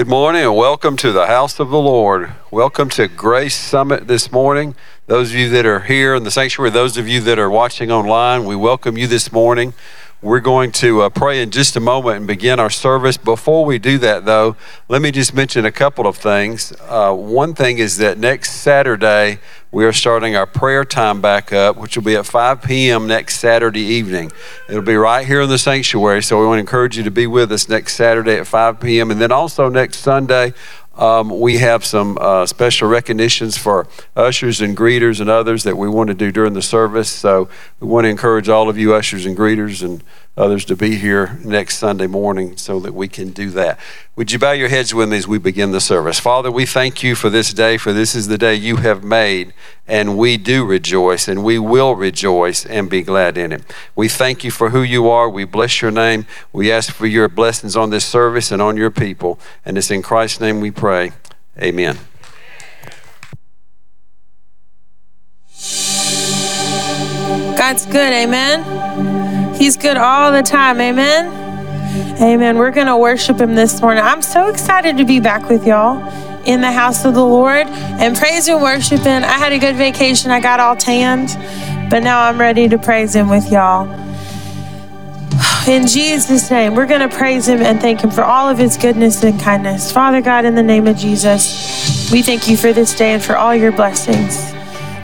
Good morning and welcome to the house of the Lord. Welcome to Grace Summit this morning. Those of you that are here in the sanctuary, those of you that are watching online, we welcome you this morning. We're going to uh, pray in just a moment and begin our service. Before we do that, though, let me just mention a couple of things. Uh, one thing is that next Saturday, we are starting our prayer time back up, which will be at 5 p.m. next Saturday evening. It'll be right here in the sanctuary, so we want to encourage you to be with us next Saturday at 5 p.m. And then also next Sunday, um, we have some uh, special recognitions for ushers and greeters and others that we want to do during the service. So we want to encourage all of you ushers and greeters and others to be here next Sunday morning so that we can do that. Would you bow your heads with me as we begin the service? Father, we thank you for this day, for this is the day you have made, and we do rejoice, and we will rejoice and be glad in it. We thank you for who you are. We bless your name. We ask for your blessings on this service and on your people. And it's in Christ's name we pray. Amen. God's good, amen. He's good all the time, amen. Amen. We're going to worship Him this morning. I'm so excited to be back with y'all in the house of the Lord and praise and worship Him. I had a good vacation. I got all tanned, but now I'm ready to praise Him with y'all. In Jesus' name, we're going to praise Him and thank Him for all of His goodness and kindness. Father God, in the name of Jesus, we thank you for this day and for all your blessings.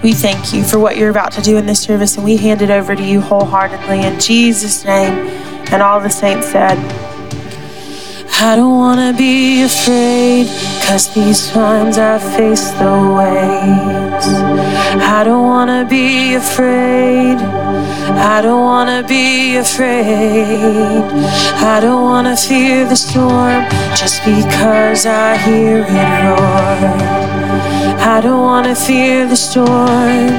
We thank you for what you're about to do in this service, and we hand it over to you wholeheartedly in Jesus' name. And all the saints said, I don't wanna be afraid, cause these times I face the waves. I don't wanna be afraid. I don't wanna be afraid. I don't wanna fear the storm just because I hear it roar. I don't wanna fear the storm.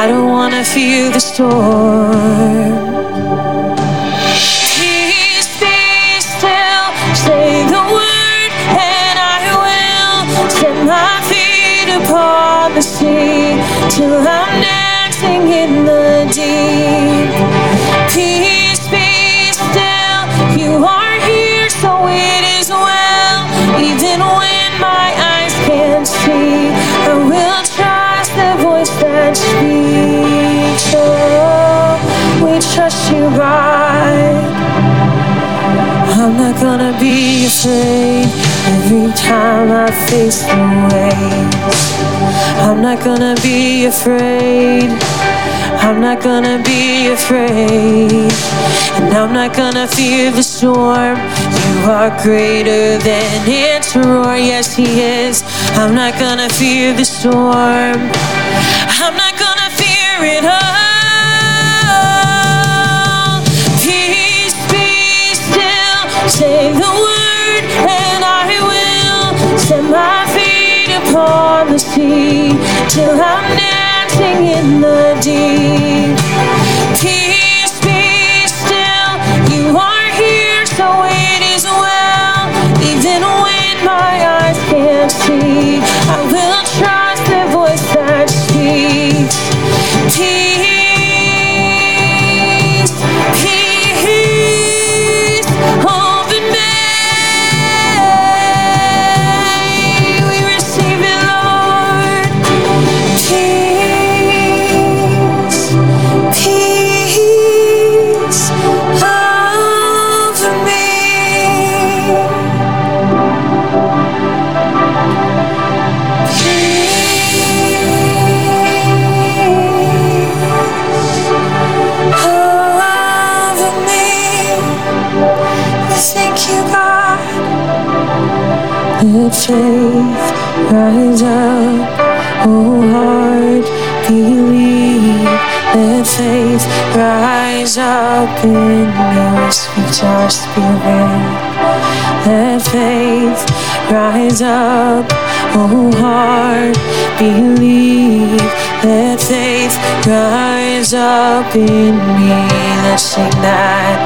I don't wanna fear the storm. Peace be still. Say the word, and I will set my feet upon the sea till I'm dancing in the deep. Trust you, God. I'm not gonna be afraid every time I face the waves. I'm not gonna be afraid. I'm not gonna be afraid. And I'm not gonna fear the storm. You are greater than its roar. Yes, He is. I'm not gonna fear the storm. I'm not gonna fear it all. Say the word, and I will set my feet upon the sea till I'm dancing in the deep. Peace be still. You are here, so it is well. Even when my eyes can't see, I will rise up, oh heart, believe. Let faith rise up in me. Speak our spirit. Let faith rise up, oh heart, believe. Let faith rise up in me. Let's sing that.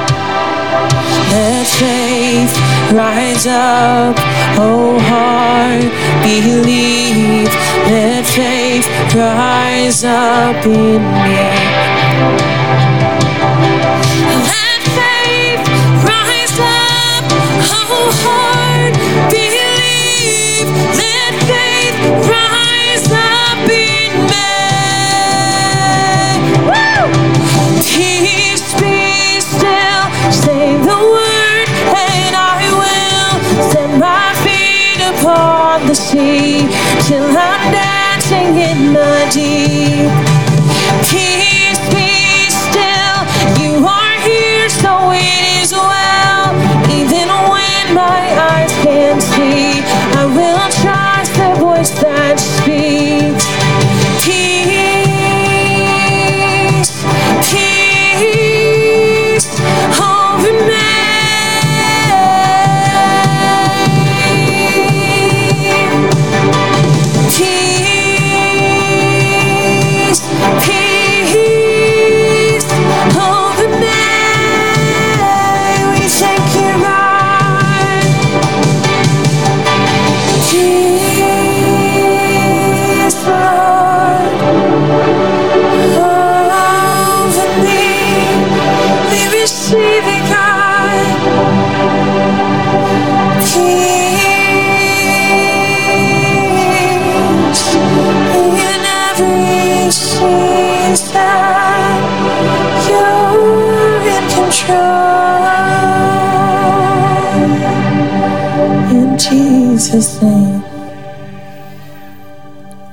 Let faith rise up, oh heart, believe. Let faith rise up in me. Let faith rise up, oh heart, till I'm dancing in the deep.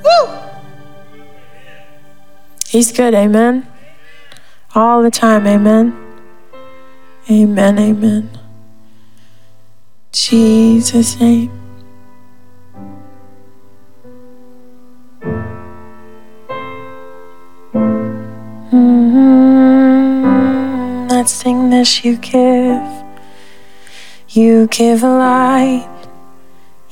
Woo! He's good, amen. All the time, amen. Amen, amen. Jesus' name. Mm-hmm. That thing that you give, you give light.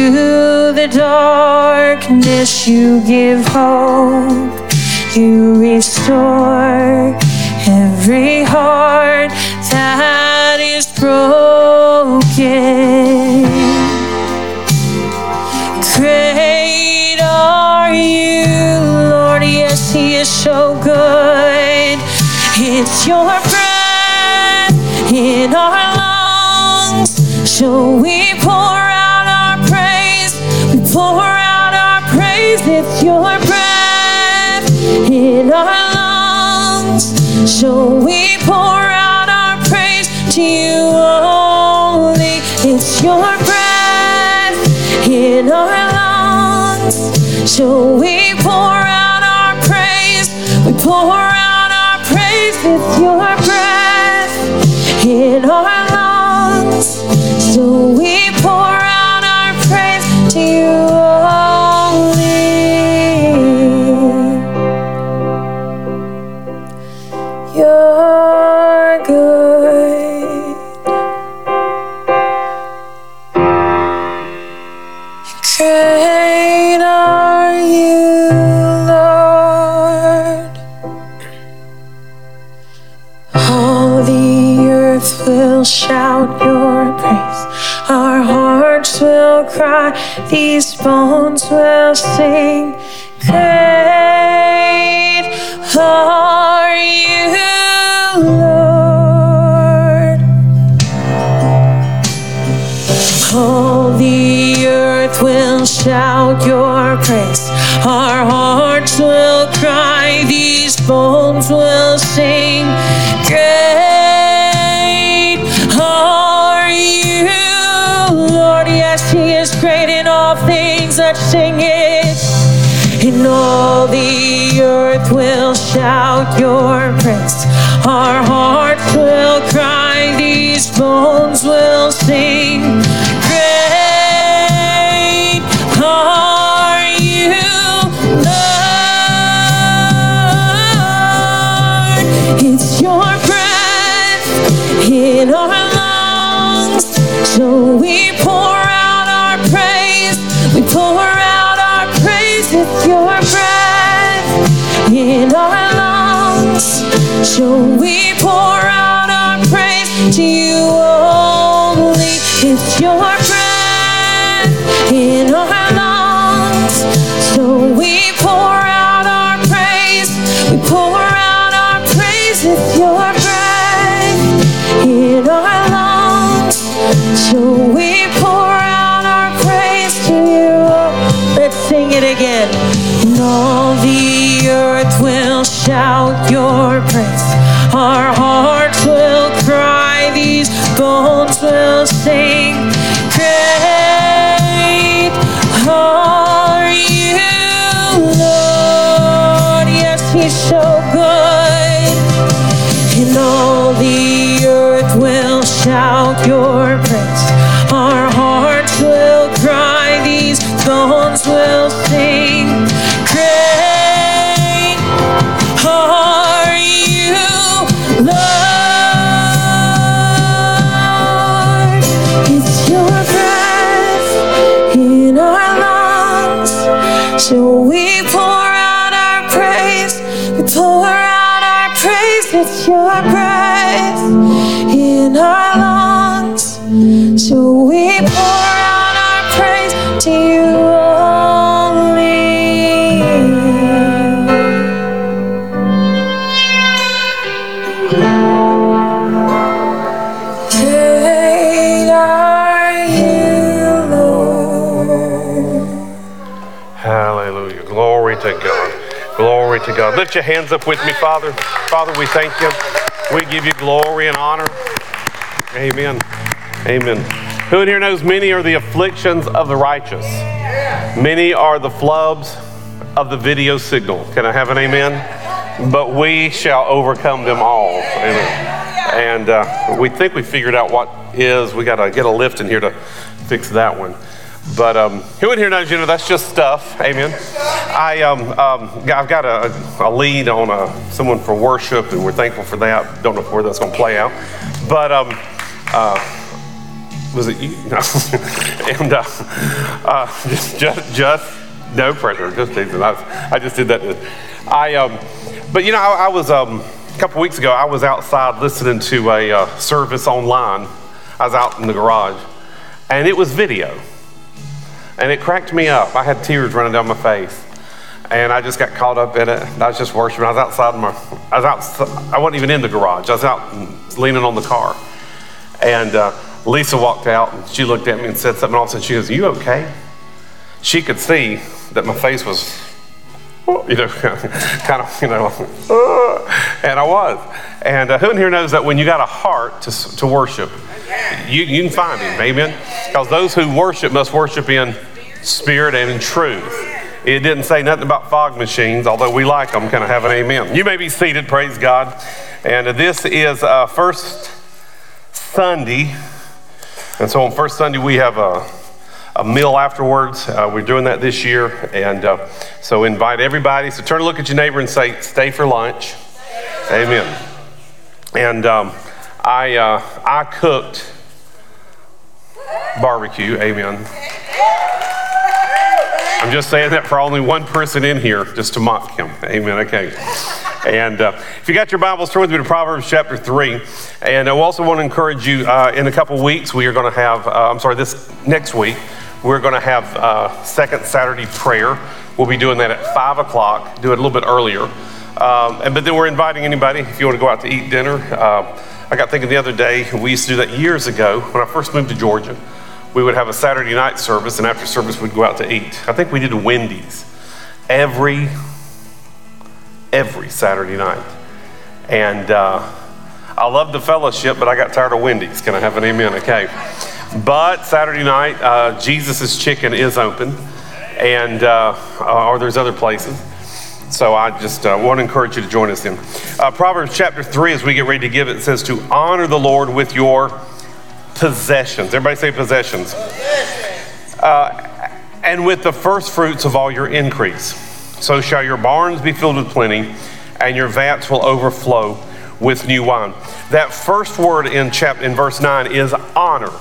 The darkness, you give hope. You restore every heart that is broken. Great are you, Lord. Yes, He is so good. It's your breath in our lungs, so we To God. Lift your hands up with me, Father. Father, we thank you. We give you glory and honor. Amen. Amen. Who in here knows many are the afflictions of the righteous? Many are the flubs of the video signal. Can I have an amen? But we shall overcome them all. Amen. And uh, we think we figured out what is. We got to get a lift in here to fix that one. But um, who in here knows, you know, that's just stuff. Amen. I, um, um, I've got a, a lead on uh, someone for worship, and we're thankful for that. Don't know where that's going to play out. But um, uh, was it you? No. and uh, uh, just, just, just no pressure. Just teasing. I, I just did that. I, um, but you know, I, I was um, a couple weeks ago. I was outside listening to a uh, service online. I was out in the garage, and it was video, and it cracked me up. I had tears running down my face, and I just got caught up in it. I was just worshiping. I was outside my. I was out. I wasn't even in the garage. I was out leaning on the car, and. Uh, Lisa walked out and she looked at me and said something. All of a sudden, she goes, "You okay?" She could see that my face was, you know, kind of, you know, and I was. And uh, who in here knows that when you got a heart to, to worship, you, you can find Him, amen? Because those who worship must worship in spirit and in truth. It didn't say nothing about fog machines, although we like them. Can I have an amen? You may be seated, praise God. And this is uh, first Sunday and so on first Sunday, we have a, a meal afterwards. Uh, we're doing that this year. And uh, so invite everybody. So turn to look at your neighbor and say, stay for lunch. Amen. And um, I, uh, I cooked barbecue. Amen. I'm just saying that for only one person in here, just to mock him. Amen. Okay. And uh, if you got your Bibles, turn with me to Proverbs chapter 3. And I also want to encourage you uh, in a couple weeks, we are going to have, uh, I'm sorry, this next week, we're going to have uh, second Saturday prayer. We'll be doing that at 5 o'clock, do it a little bit earlier. Um, and, but then we're inviting anybody if you want to go out to eat dinner. Uh, I got thinking the other day, we used to do that years ago when I first moved to Georgia. We would have a Saturday night service, and after service, we'd go out to eat. I think we did Wendy's every every Saturday night. And uh, I love the fellowship, but I got tired of Wendy's. Can I have an amen? Okay. But Saturday night, uh, Jesus' Chicken is open, and uh, or there's other places. So I just uh, want to encourage you to join us in uh, Proverbs chapter three. As we get ready to give it says to honor the Lord with your possessions. Everybody say possessions. Uh, and with the first fruits of all your increase. So shall your barns be filled with plenty, and your vats will overflow with new wine. That first word in chapter in verse 9 is honor.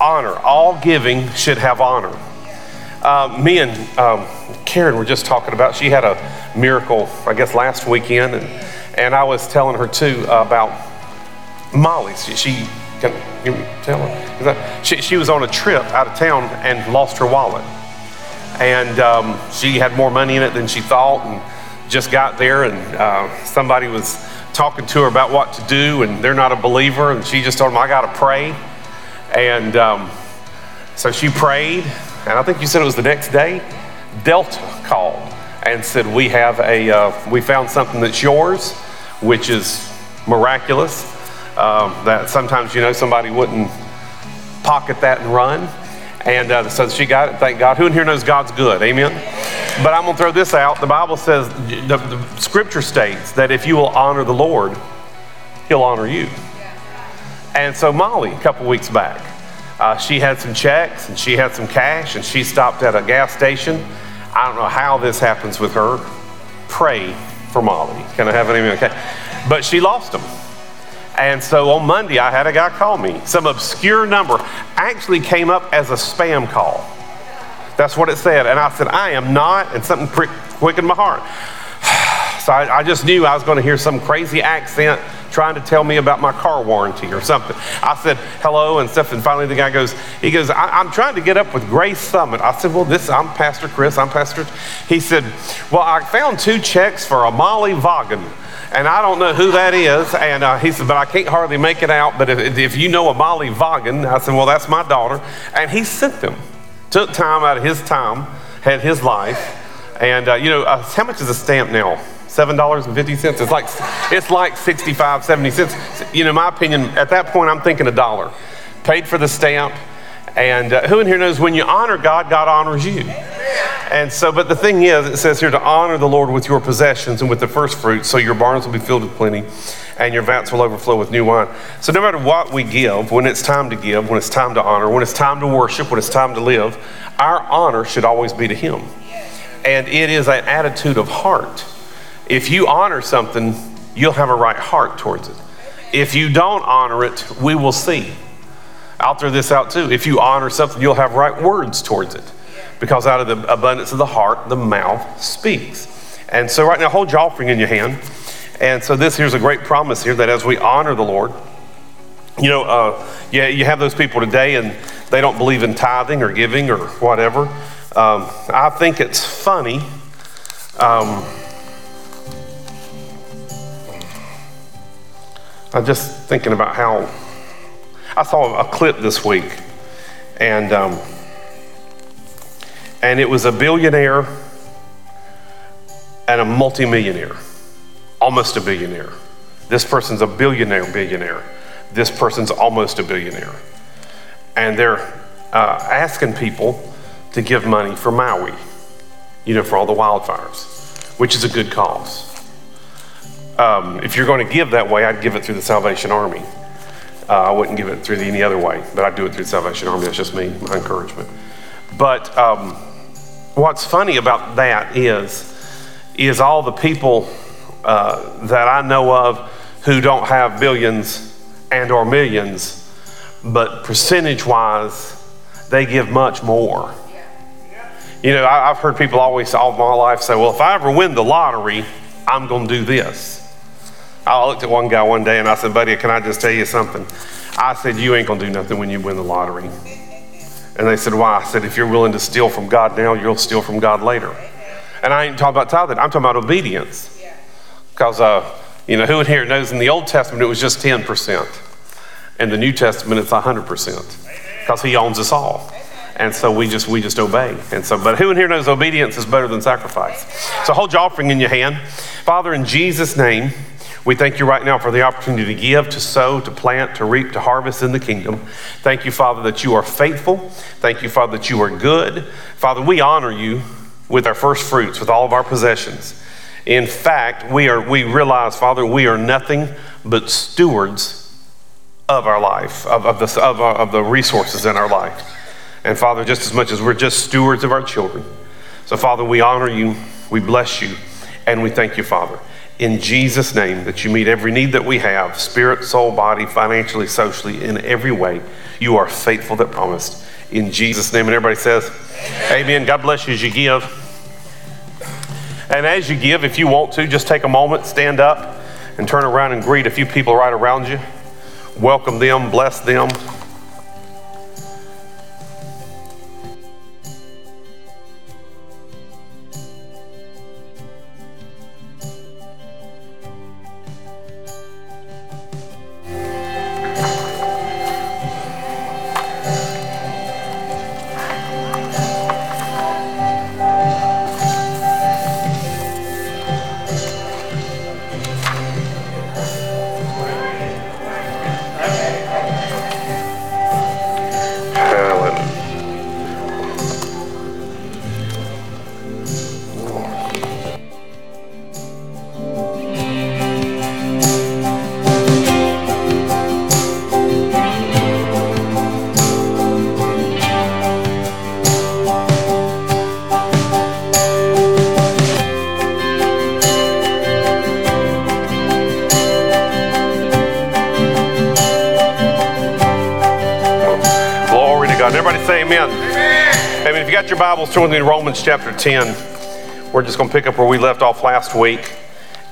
Honor. All giving should have honor. Uh, me and um, Karen were just talking about, she had a miracle, I guess, last weekend, and, and I was telling her too about Molly. She, she can you tell her? She, she was on a trip out of town and lost her wallet. And um, she had more money in it than she thought, and just got there, and uh, somebody was talking to her about what to do, and they're not a believer, and she just told them, I got to pray. And um, so she prayed, and I think you said it was the next day, Delta called and said, We have a, uh, we found something that's yours, which is miraculous. Um, that sometimes, you know, somebody wouldn't pocket that and run. And uh, so she got it, thank God. Who in here knows God's good? Amen? But I'm going to throw this out. The Bible says, the, the scripture states that if you will honor the Lord, he'll honor you. And so Molly, a couple weeks back, uh, she had some checks and she had some cash and she stopped at a gas station. I don't know how this happens with her. Pray for Molly. Can I have an amen? Okay. But she lost them. And so on Monday, I had a guy call me. Some obscure number actually came up as a spam call. That's what it said. And I said, I am not, and something quickened my heart. So I, I, just knew I was going to hear some crazy accent trying to tell me about my car warranty or something. I said hello and stuff, and finally the guy goes, he goes, I, am trying to get up with Grace Summit. I said, well, this I'm Pastor Chris. I'm Pastor. He said, well, I found two checks for a Molly Vaughan and I don't know who that is. And uh, he said, but I can't hardly make it out. But if, if you know a Molly Vaughan, I said, well, that's my daughter. And he sent them, took time out of his time, had his life. And, uh, you know, uh, how much is a stamp now? Seven dollars and fifty cents. It's like it's like 65, 70 cents. You know, my opinion. At that point, I'm thinking a dollar. Paid for the stamp, and uh, who in here knows when you honor God, God honors you. And so, but the thing is, it says here to honor the Lord with your possessions and with the first fruits, so your barns will be filled with plenty and your vats will overflow with new wine. So, no matter what we give, when it's time to give, when it's time to honor, when it's time to worship, when it's time to live, our honor should always be to Him. And it is an attitude of heart. If you honor something, you'll have a right heart towards it. If you don't honor it, we will see. I'll throw this out too. If you honor something, you'll have right words towards it because out of the abundance of the heart, the mouth speaks. And so, right now, hold your offering in your hand. And so, this here's a great promise here that as we honor the Lord, you know, uh, yeah, you have those people today and they don't believe in tithing or giving or whatever. Um, I think it's funny. Um, I'm just thinking about how I saw a clip this week, and um, and it was a billionaire and a multimillionaire, almost a billionaire. This person's a billionaire, billionaire. This person's almost a billionaire. And they're uh, asking people to give money for Maui, you know, for all the wildfires, which is a good cause. Um, if you're going to give that way, I'd give it through the Salvation Army. Uh, I wouldn't give it through any other way, but I'd do it through the Salvation Army. That's just me, my encouragement. But um, what's funny about that is, is all the people uh, that I know of who don't have billions and or millions, but percentage-wise, they give much more. You know, I, have heard people always all my life say, "Well, if I ever win the lottery, I'm going to do this." I looked at one guy one day and I said, "Buddy, can I just tell you something?" I said, "You ain't going to do nothing when you win the lottery." And they said, Why? I said, If you're willing to steal from God now, you'll steal from God later. And I ain't talking about tithing, I'm talking about obedience. Because, uh, you know, who in here knows in the Old Testament it was just 10%. and the New Testament it's 100%. Because He owns us all. And so we just we just obey. And so, but who in here knows obedience is better than sacrifice? So hold your offering in your hand. Father, in Jesus' name, we thank you right now for the opportunity to give, to sow, to plant, to reap, to harvest in the kingdom. Thank you, Father, that you are faithful. Thank you, Father, that you are good. Father, we honor you with our first fruits, with all of our possessions. In fact, we, are, we realize, Father, we are nothing but stewards of our life, of, of, the, of, of the resources in our life. And Father, just as much as we're just stewards of our children. So, Father, we honor you, we bless you, and we thank you, Father in Jesus' name that you meet every need that we have spirit, soul, body, financially, socially, in every way. You are faithful that promised. In Jesus' name. And everybody says, Amen. Amen. God bless you as you give. And as you give, if you want to, just take a moment, stand up, and turn around and greet a few people right around you. Welcome them, bless them. With me to Romans chapter 10. We're just going to pick up where we left off last week.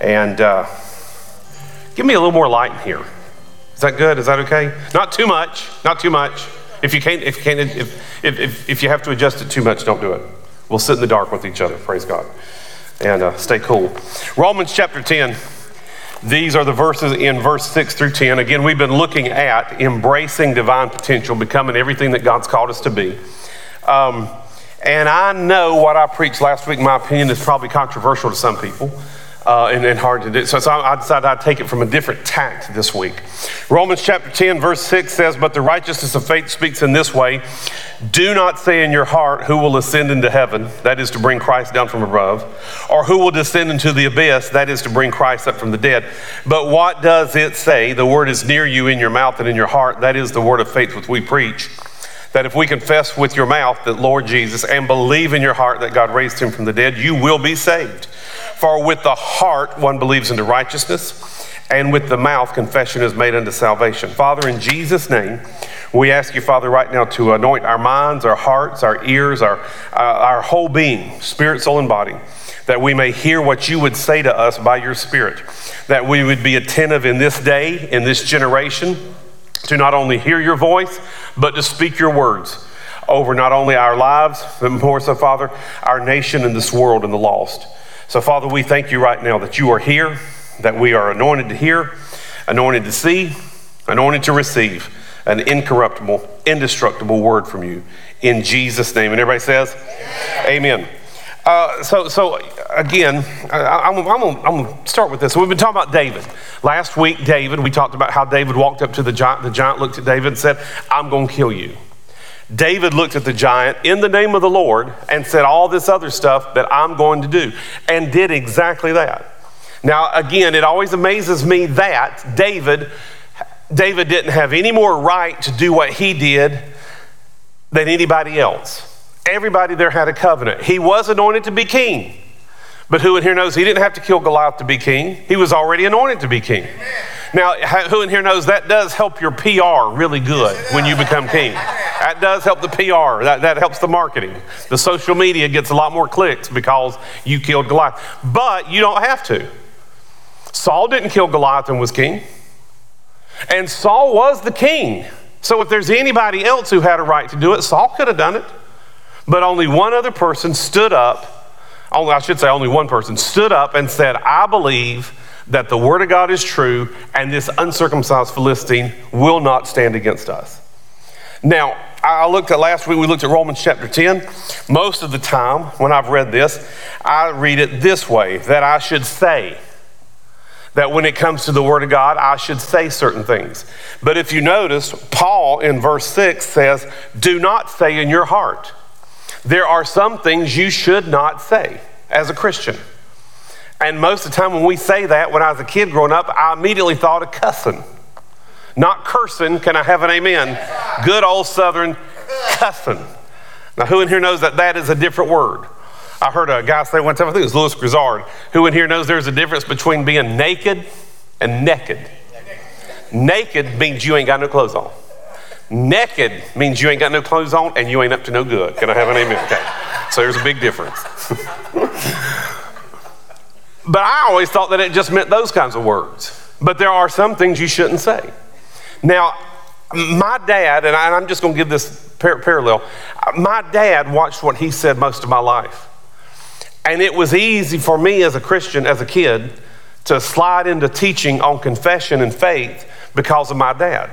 And uh, give me a little more light in here. Is that good? Is that okay? Not too much. Not too much. If you can't, if you can't, if, if, if, if you have to adjust it too much, don't do it. We'll sit in the dark with each other. Praise God. And uh, stay cool. Romans chapter 10. These are the verses in verse 6 through 10. Again, we've been looking at embracing divine potential, becoming everything that God's called us to be. Um, and I know what I preached last week, my opinion, is probably controversial to some people uh, and, and, hard to do. So, so I decided I'd take it from a different tact this week. Romans chapter 10, verse 6 says, But the righteousness of faith speaks in this way Do not say in your heart, Who will ascend into heaven? That is to bring Christ down from above. Or who will descend into the abyss? That is to bring Christ up from the dead. But what does it say? The word is near you in your mouth and in your heart. That is the word of faith which we preach that if we confess with your mouth that Lord Jesus and believe in your heart that God raised him from the dead, you will be saved. For with the heart one believes into righteousness, and with the mouth confession is made unto salvation. Father, in Jesus' name, we ask you, Father, right now to anoint our minds, our hearts, our ears, our, uh, our whole being, spirit, soul, and body, that we may hear what you would say to us by your Spirit, that we would be attentive in this day, in this generation to not only hear your voice, but to speak your words over not only our lives, but more so, Father, our nation and this world and the lost. So, Father, we thank you right now that you are here, that we are anointed to hear, anointed to see, anointed to receive an incorruptible, indestructible word from you. In Jesus' name. And everybody says, Amen. Amen. Uh, so, so again, I, am going to start with this. We've been talking about David. Last week, David, we talked about how David walked up to the giant. The giant looked at David and said, I'm going to kill you. David looked at the giant in the name of the Lord and said all this other stuff that I'm going to do, and did exactly that. Now, again, it always amazes me that David, David didn't have any more right to do what he did than anybody else. Everybody there had a covenant. He was anointed to be king. But who in here knows he didn't have to kill Goliath to be king? He was already anointed to be king. Now, who in here knows that does help your PR really good when you become king? That does help the PR. That, that helps the marketing. The social media gets a lot more clicks because you killed Goliath. But you don't have to. Saul didn't kill Goliath and was king. And Saul was the king. So if there's anybody else who had a right to do it, Saul could have done it. But only one other person stood up, only, I should say, only one person stood up and said, I believe that the word of God is true and this uncircumcised Philistine will not stand against us. Now, I looked at last week, we looked at Romans chapter 10. Most of the time, when I've read this, I read it this way that I should say, that when it comes to the Word of God, I should say certain things. But if you notice, Paul in verse 6 says, Do not say in your heart. There are some things you should not say as a Christian. And most of the time, when we say that, when I was a kid growing up, I immediately thought of cussing. Not cursing. Can I have an amen? Good old Southern cussing. Now, who in here knows that that is a different word? I heard a guy say one time, I think it was Lewis Grizzard, who in here knows there's a difference between being naked and naked. Naked means you ain't got no clothes on. Naked means you ain't got no clothes on and you ain't up to no good. Can I have an amen? Okay. So there's a big difference. but I always thought that it just meant those kinds of words. But there are some things you shouldn't say. Now, my dad, and I'm just going to give this parallel, my dad watched what he said most of my life. And it was easy for me as a Christian, as a kid, to slide into teaching on confession and faith because of my dad.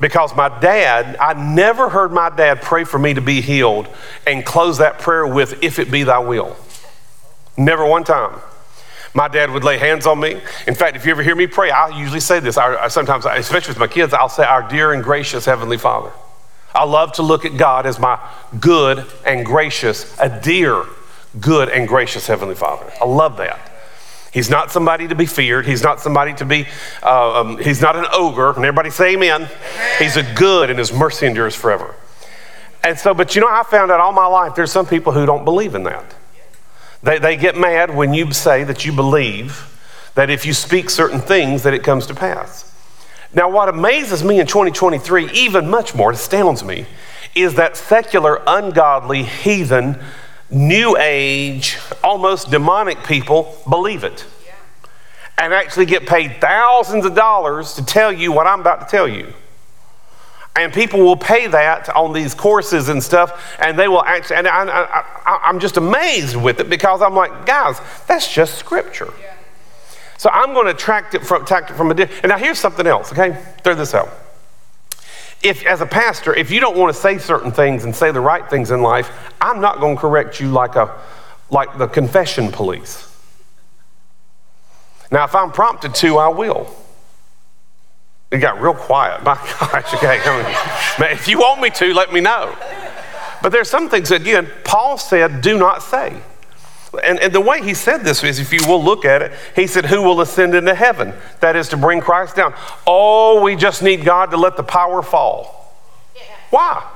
Because my dad, I never heard my dad pray for me to be healed and close that prayer with, if it be thy will. Never one time. My dad would lay hands on me. In fact, if you ever hear me pray, I usually say this. I, sometimes, especially with my kids, I'll say, Our dear and gracious Heavenly Father. I love to look at God as my good and gracious, a dear, good and gracious Heavenly Father. I love that. He's not somebody to be feared. He's not somebody to be, uh, um, he's not an ogre. And everybody say amen. amen. He's a good and his mercy endures forever. And so, but you know, I found out all my life there's some people who don't believe in that. They, they get mad when you say that you believe that if you speak certain things that it comes to pass. Now, what amazes me in 2023, even much more, astounds me, is that secular, ungodly, heathen, new age, almost demonic people believe it and actually get paid thousands of dollars to tell you what I'm about to tell you. And people will pay that on these courses and stuff, and they will actually, and I, am just amazed with it because I'm like, guys, that's just scripture. Yeah. So I'm going to track it from, track it from a different, and now here's something else, okay? Throw this out if as a pastor if you don't want to say certain things and say the right things in life i'm not going to correct you like a like the confession police. Now if i'm prompted to i will. It got real quiet. My gosh okay man, if you want me to let me know. But there's some things again paul said do not say and, and, the way he said this is, if you will look at it, he said, Who will ascend into heaven? That is to bring Christ down. Oh, we just need God to let the power fall. Yeah. Why?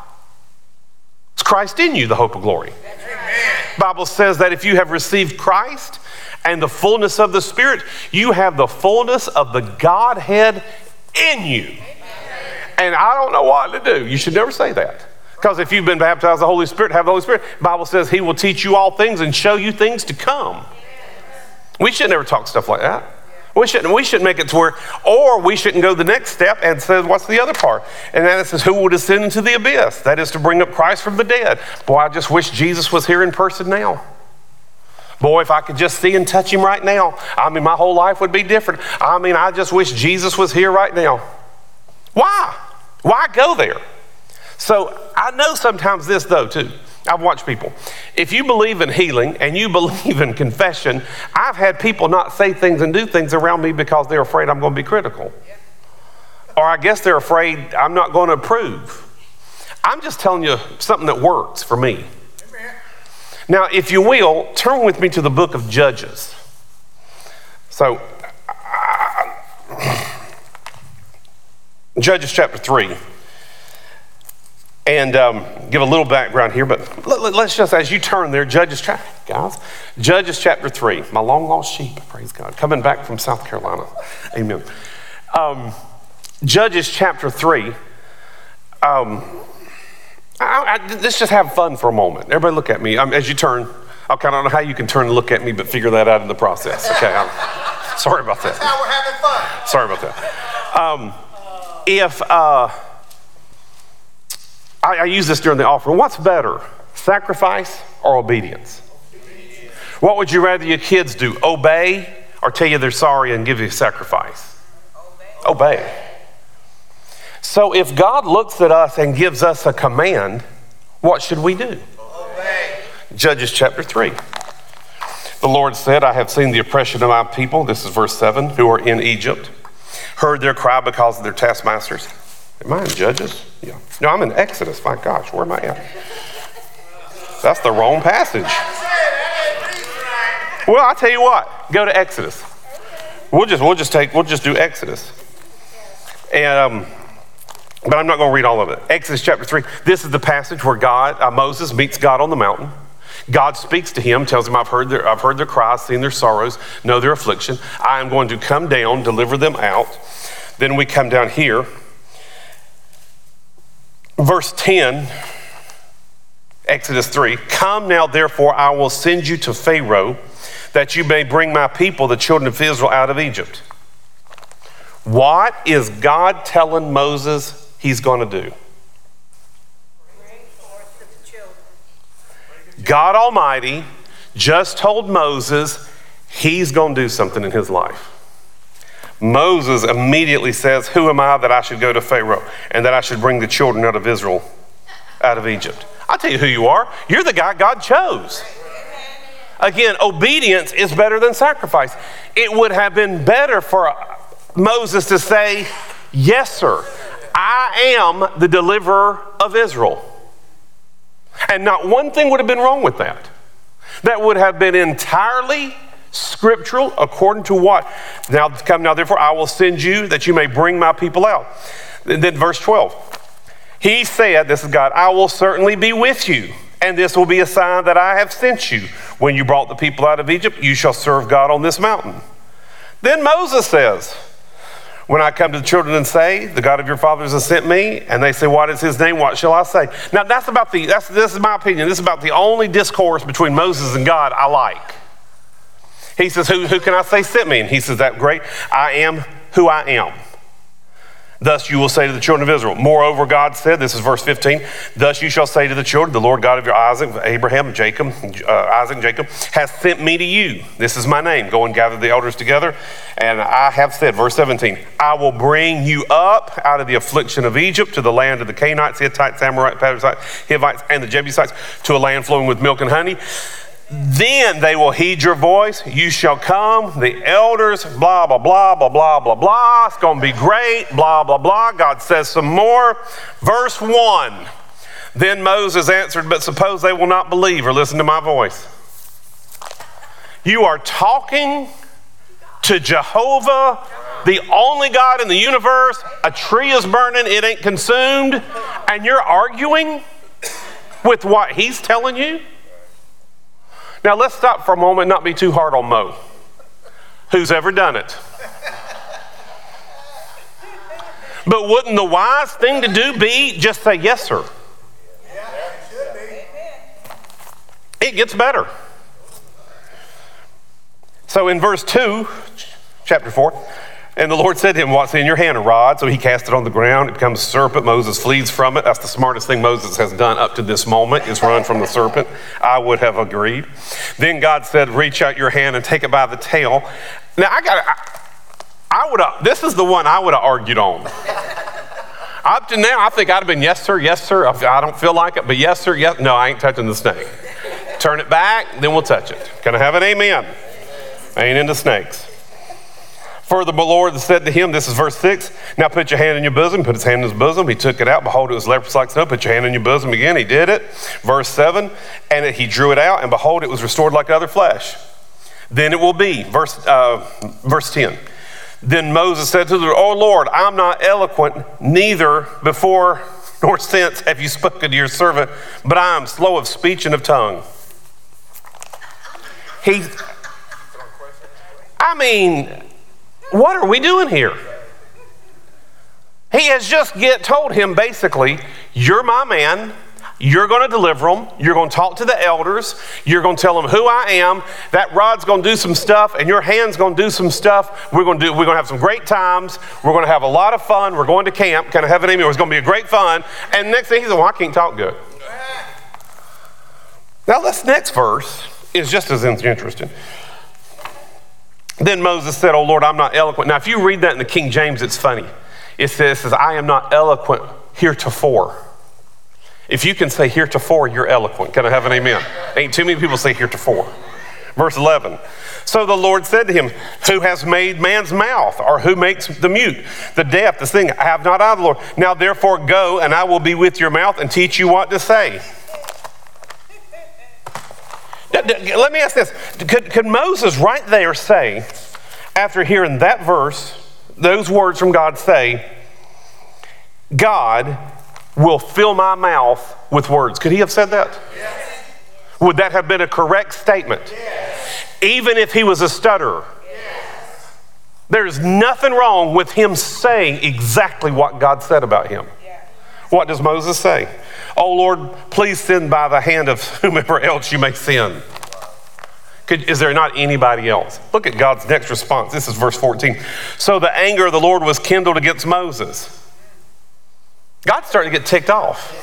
It's Christ in you, the hope of glory. Bible says that if you have received Christ and the fullness of the Spirit, you have the fullness of the Godhead in you. Amen. And I don't know what to do. You should never say that. Because if you've been baptized the Holy Spirit, have the Holy Spirit, Bible says He will teach you all things and show you things to come. We should never talk stuff like that. We shouldn't, we shouldn't make it to where, or we shouldn't go the next step and say, what's the other part? And then it says, who will descend into the abyss? That is to bring up Christ from the dead. Boy, I just wish Jesus was here in person now. Boy, if I could just see and touch him right now, I mean, my whole life would be different. I mean, I just wish Jesus was here right now. Why? Why go there? So I know sometimes this, though, too. I've watched people. If you believe in healing and you believe in confession, I've had people not say things and do things around me because they're afraid I'm going to be critical. Or I guess they're afraid I'm not going to approve. I'm just telling you something that works for me. Now, if you will, turn with me to the book of Judges. So, Judges chapter 3 and um, give a little background here, but let, us just, as you turn there, Judges, chapter, guys, Judges chapter 3, my long lost sheep, praise God, coming back from South Carolina. Amen. Um, Judges chapter 3. Um, I, I, let's just have fun for a moment. Everybody look at me. Um, as you turn, I kind of don't know how you can turn and look at me, but figure that out in the process. Okay, I'm, sorry about that. That's how we're having fun. Sorry about that. Um, if, uh, I, I use this during the offering. What's better, sacrifice or obedience? What would you rather your kids do? Obey or tell you they're sorry and give you a sacrifice? Obey. Obey. So if God looks at us and gives us a command, what should we do? Obey. Judges chapter 3. The Lord said, I have seen the oppression of my people, this is verse 7, who are in Egypt, heard their cry because of their taskmasters. Am I in Judges? Yeah. No, I'm in Exodus. My gosh, where am I at? That's the wrong passage. Well, I tell you what, go to Exodus. We'll just we'll just take we'll just do Exodus. And, um, but I'm not going to read all of it. Exodus chapter 3. This is the passage where God, uh, Moses meets God on the mountain. God speaks to him, tells him, I've heard, their, I've heard their cries, seen their sorrows, know their affliction. I am going to come down, deliver them out. Then we come down here. Verse 10, Exodus 3 Come now, therefore, I will send you to Pharaoh, that you may bring my people, the children of Israel, out of Egypt. What is God telling Moses he's going to do? God Almighty just told Moses he's going to do something in his life. Moses immediately says, Who am I that I should go to Pharaoh and that I should bring the children out of Israel out of Egypt? I'll tell you who you are. You're the guy God chose. Again, obedience is better than sacrifice. It would have been better for Moses to say, Yes, sir, I am the deliverer of Israel. And not one thing would have been wrong with that. That would have been entirely scriptural according to what? Now come now, therefore, I will send you that you may bring my people out. And Then verse 12. He said, This is God, I will certainly be with you, and this will be a sign that I have sent you. When you brought the people out of Egypt, you shall serve God on this mountain. Then Moses says, when I come to the children and say, The God of your fathers has sent me, and they say, What is his name? What shall I say? Now, that's about the, that's, this is my opinion, this is about the only discourse between Moses and God I like. He says, Who, who can I say sent me? And he says, That great. I am who I am. Thus you will say to the children of Israel. Moreover, God said, this is verse 15, thus you shall say to the children, the Lord God of your Isaac, Abraham, Jacob, uh, Isaac, Jacob, has sent me to you. This is my name. Go and gather the elders together. And I have said, verse 17, I will bring you up out of the affliction of Egypt to the land of the Canaanites, Hittites, Amorites, Hivites, and the Jebusites, to a land flowing with milk and honey. Then they will heed your voice. You shall come, the elders, blah, blah, blah, blah, blah, blah, blah. It's going to be great, blah, blah, blah. God says some more. Verse 1 Then Moses answered, But suppose they will not believe or listen to my voice. You are talking to Jehovah, the only God in the universe. A tree is burning, it ain't consumed, and you're arguing with what he's telling you? Now, let's stop for a moment, not be too hard on Mo. Who's ever done it? But wouldn't the wise thing to do be just say, Yes, sir? It gets better. So in verse 2, chapter 4, and the Lord said to him, What's in your hand? A rod. So he cast it on the ground. It becomes a serpent. Moses flees from it. That's the smartest thing Moses has done up to this moment is run from the serpent. I would have agreed. Then God said, Reach out your hand and take it by the tail. Now I got I, I would have this is the one I would have argued on. Up to now, I think I'd have been yes, sir, yes, sir. I don't feel like it, but yes, sir, yes. No, I ain't touching the snake. Turn it back, then we'll touch it. Can I have an amen? I ain't into snakes. Further, the Lord said to him, this is verse 6, now put your hand in your bosom. Put his hand in his bosom. He took it out. Behold, it was leprous like snow. Put your hand in your bosom again. He did it. Verse 7, and he drew it out, and behold, it was restored like other flesh. Then it will be, verse, uh, verse 10. Then Moses said to the Lord, Oh Lord, I'm not eloquent, neither before nor since have you spoken to your servant, but I am slow of speech and of tongue. He, I mean, what are we doing here? He has just get told him basically, you're my man. You're going to deliver them. You're going to talk to the elders. You're going to tell them who I am. That rod's going to do some stuff, and your hand's going to do some stuff. We're going to do. We're going to have some great times. We're going to have a lot of fun. We're going to camp. Kind of have an email. It's going to be a great fun. And next thing he said, "Well, I can't talk good." Now this next verse is just as interesting. Then Moses said, Oh Lord, I'm not eloquent. Now, if you read that in the King James, it's funny. It says, I am not eloquent heretofore. If you can say heretofore, you're eloquent. Can I have an amen? Ain't too many people say heretofore. Verse 11. So the Lord said to him, Who has made man's mouth, or who makes the mute, the deaf, the thing? I have not I, the Lord. Now therefore go, and I will be with your mouth and teach you what to say. Let me ask this could, could Moses right there say, after hearing that verse, those words from God say, God will fill my mouth with words. Could he have said that? Yes. Would that have been a correct statement? Yes. Even if he was a stutterer? Yes. There's nothing wrong with him saying exactly what God said about him. What does Moses say? Oh Lord, please send by the hand of whomever else you may send. Could, is there not anybody else? Look at God's next response. This is verse 14. So the anger of the Lord was kindled against Moses. God's starting to get ticked off.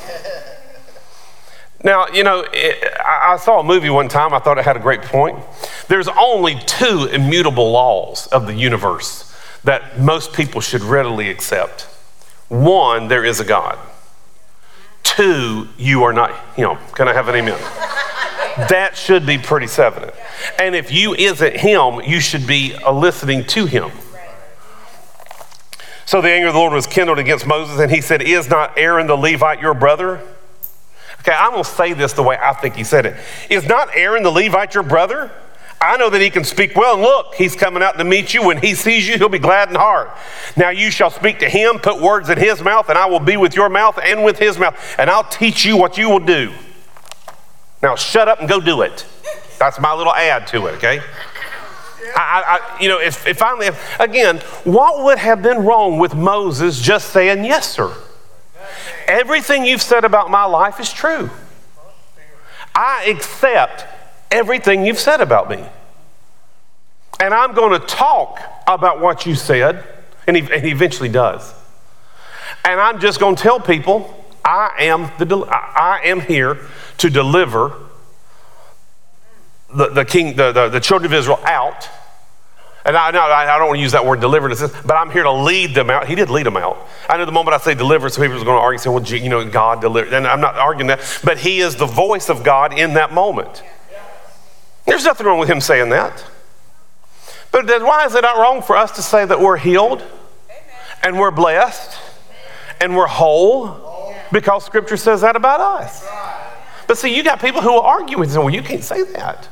Now, you know, it, I saw a movie one time, I thought it had a great point. There's only two immutable laws of the universe that most people should readily accept. One, there is a God. Two, you are not Him. Can I have an amen? that should be pretty evident. And if you isn't Him, you should be listening to Him. So the anger of the Lord was kindled against Moses, and he said, Is not Aaron the Levite your brother? Okay, I'm going to say this the way I think he said it. Is not Aaron the Levite your brother? I know that he can speak well. And look, he's coming out to meet you. When he sees you, he'll be glad in heart. Now you shall speak to him, put words in his mouth, and I will be with your mouth and with his mouth, and I'll teach you what you will do. Now shut up and go do it. That's my little add to it, okay? I, I, you know, if, if finally, again, what would have been wrong with Moses just saying, yes, sir? Everything you've said about my life is true. I accept everything you've said about me. And I'm going to talk about what you said, and he, and he eventually does. And I'm just going to tell people I am, the, I am here to deliver the, the, king, the, the, the children of Israel out. And I, no, I don't want to use that word deliverance, but I'm here to lead them out. He did lead them out. I know the moment I say deliverance, some people are going to argue and say, well, you know, God delivered. And I'm not arguing that, but He is the voice of God in that moment. There's nothing wrong with him saying that. But then why is it not wrong for us to say that we're healed and we're blessed and we're whole because scripture says that about us? But see, you got people who will argue with you. Well, you can't say that.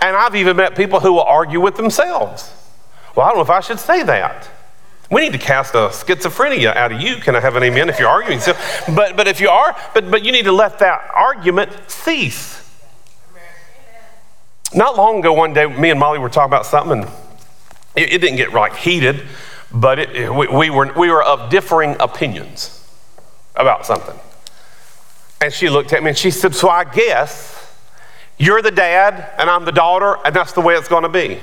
And I've even met people who will argue with themselves. Well, I don't know if I should say that. We need to cast a schizophrenia out of you. Can I have an amen if you're arguing? So, But, but if you are, but, but you need to let that argument cease. Not long ago, one day, me and Molly were talking about something, and it, it didn't get like heated, but it, we, we, were, we were of differing opinions about something. And she looked at me and she said, So I guess you're the dad and I'm the daughter, and that's the way it's going to be.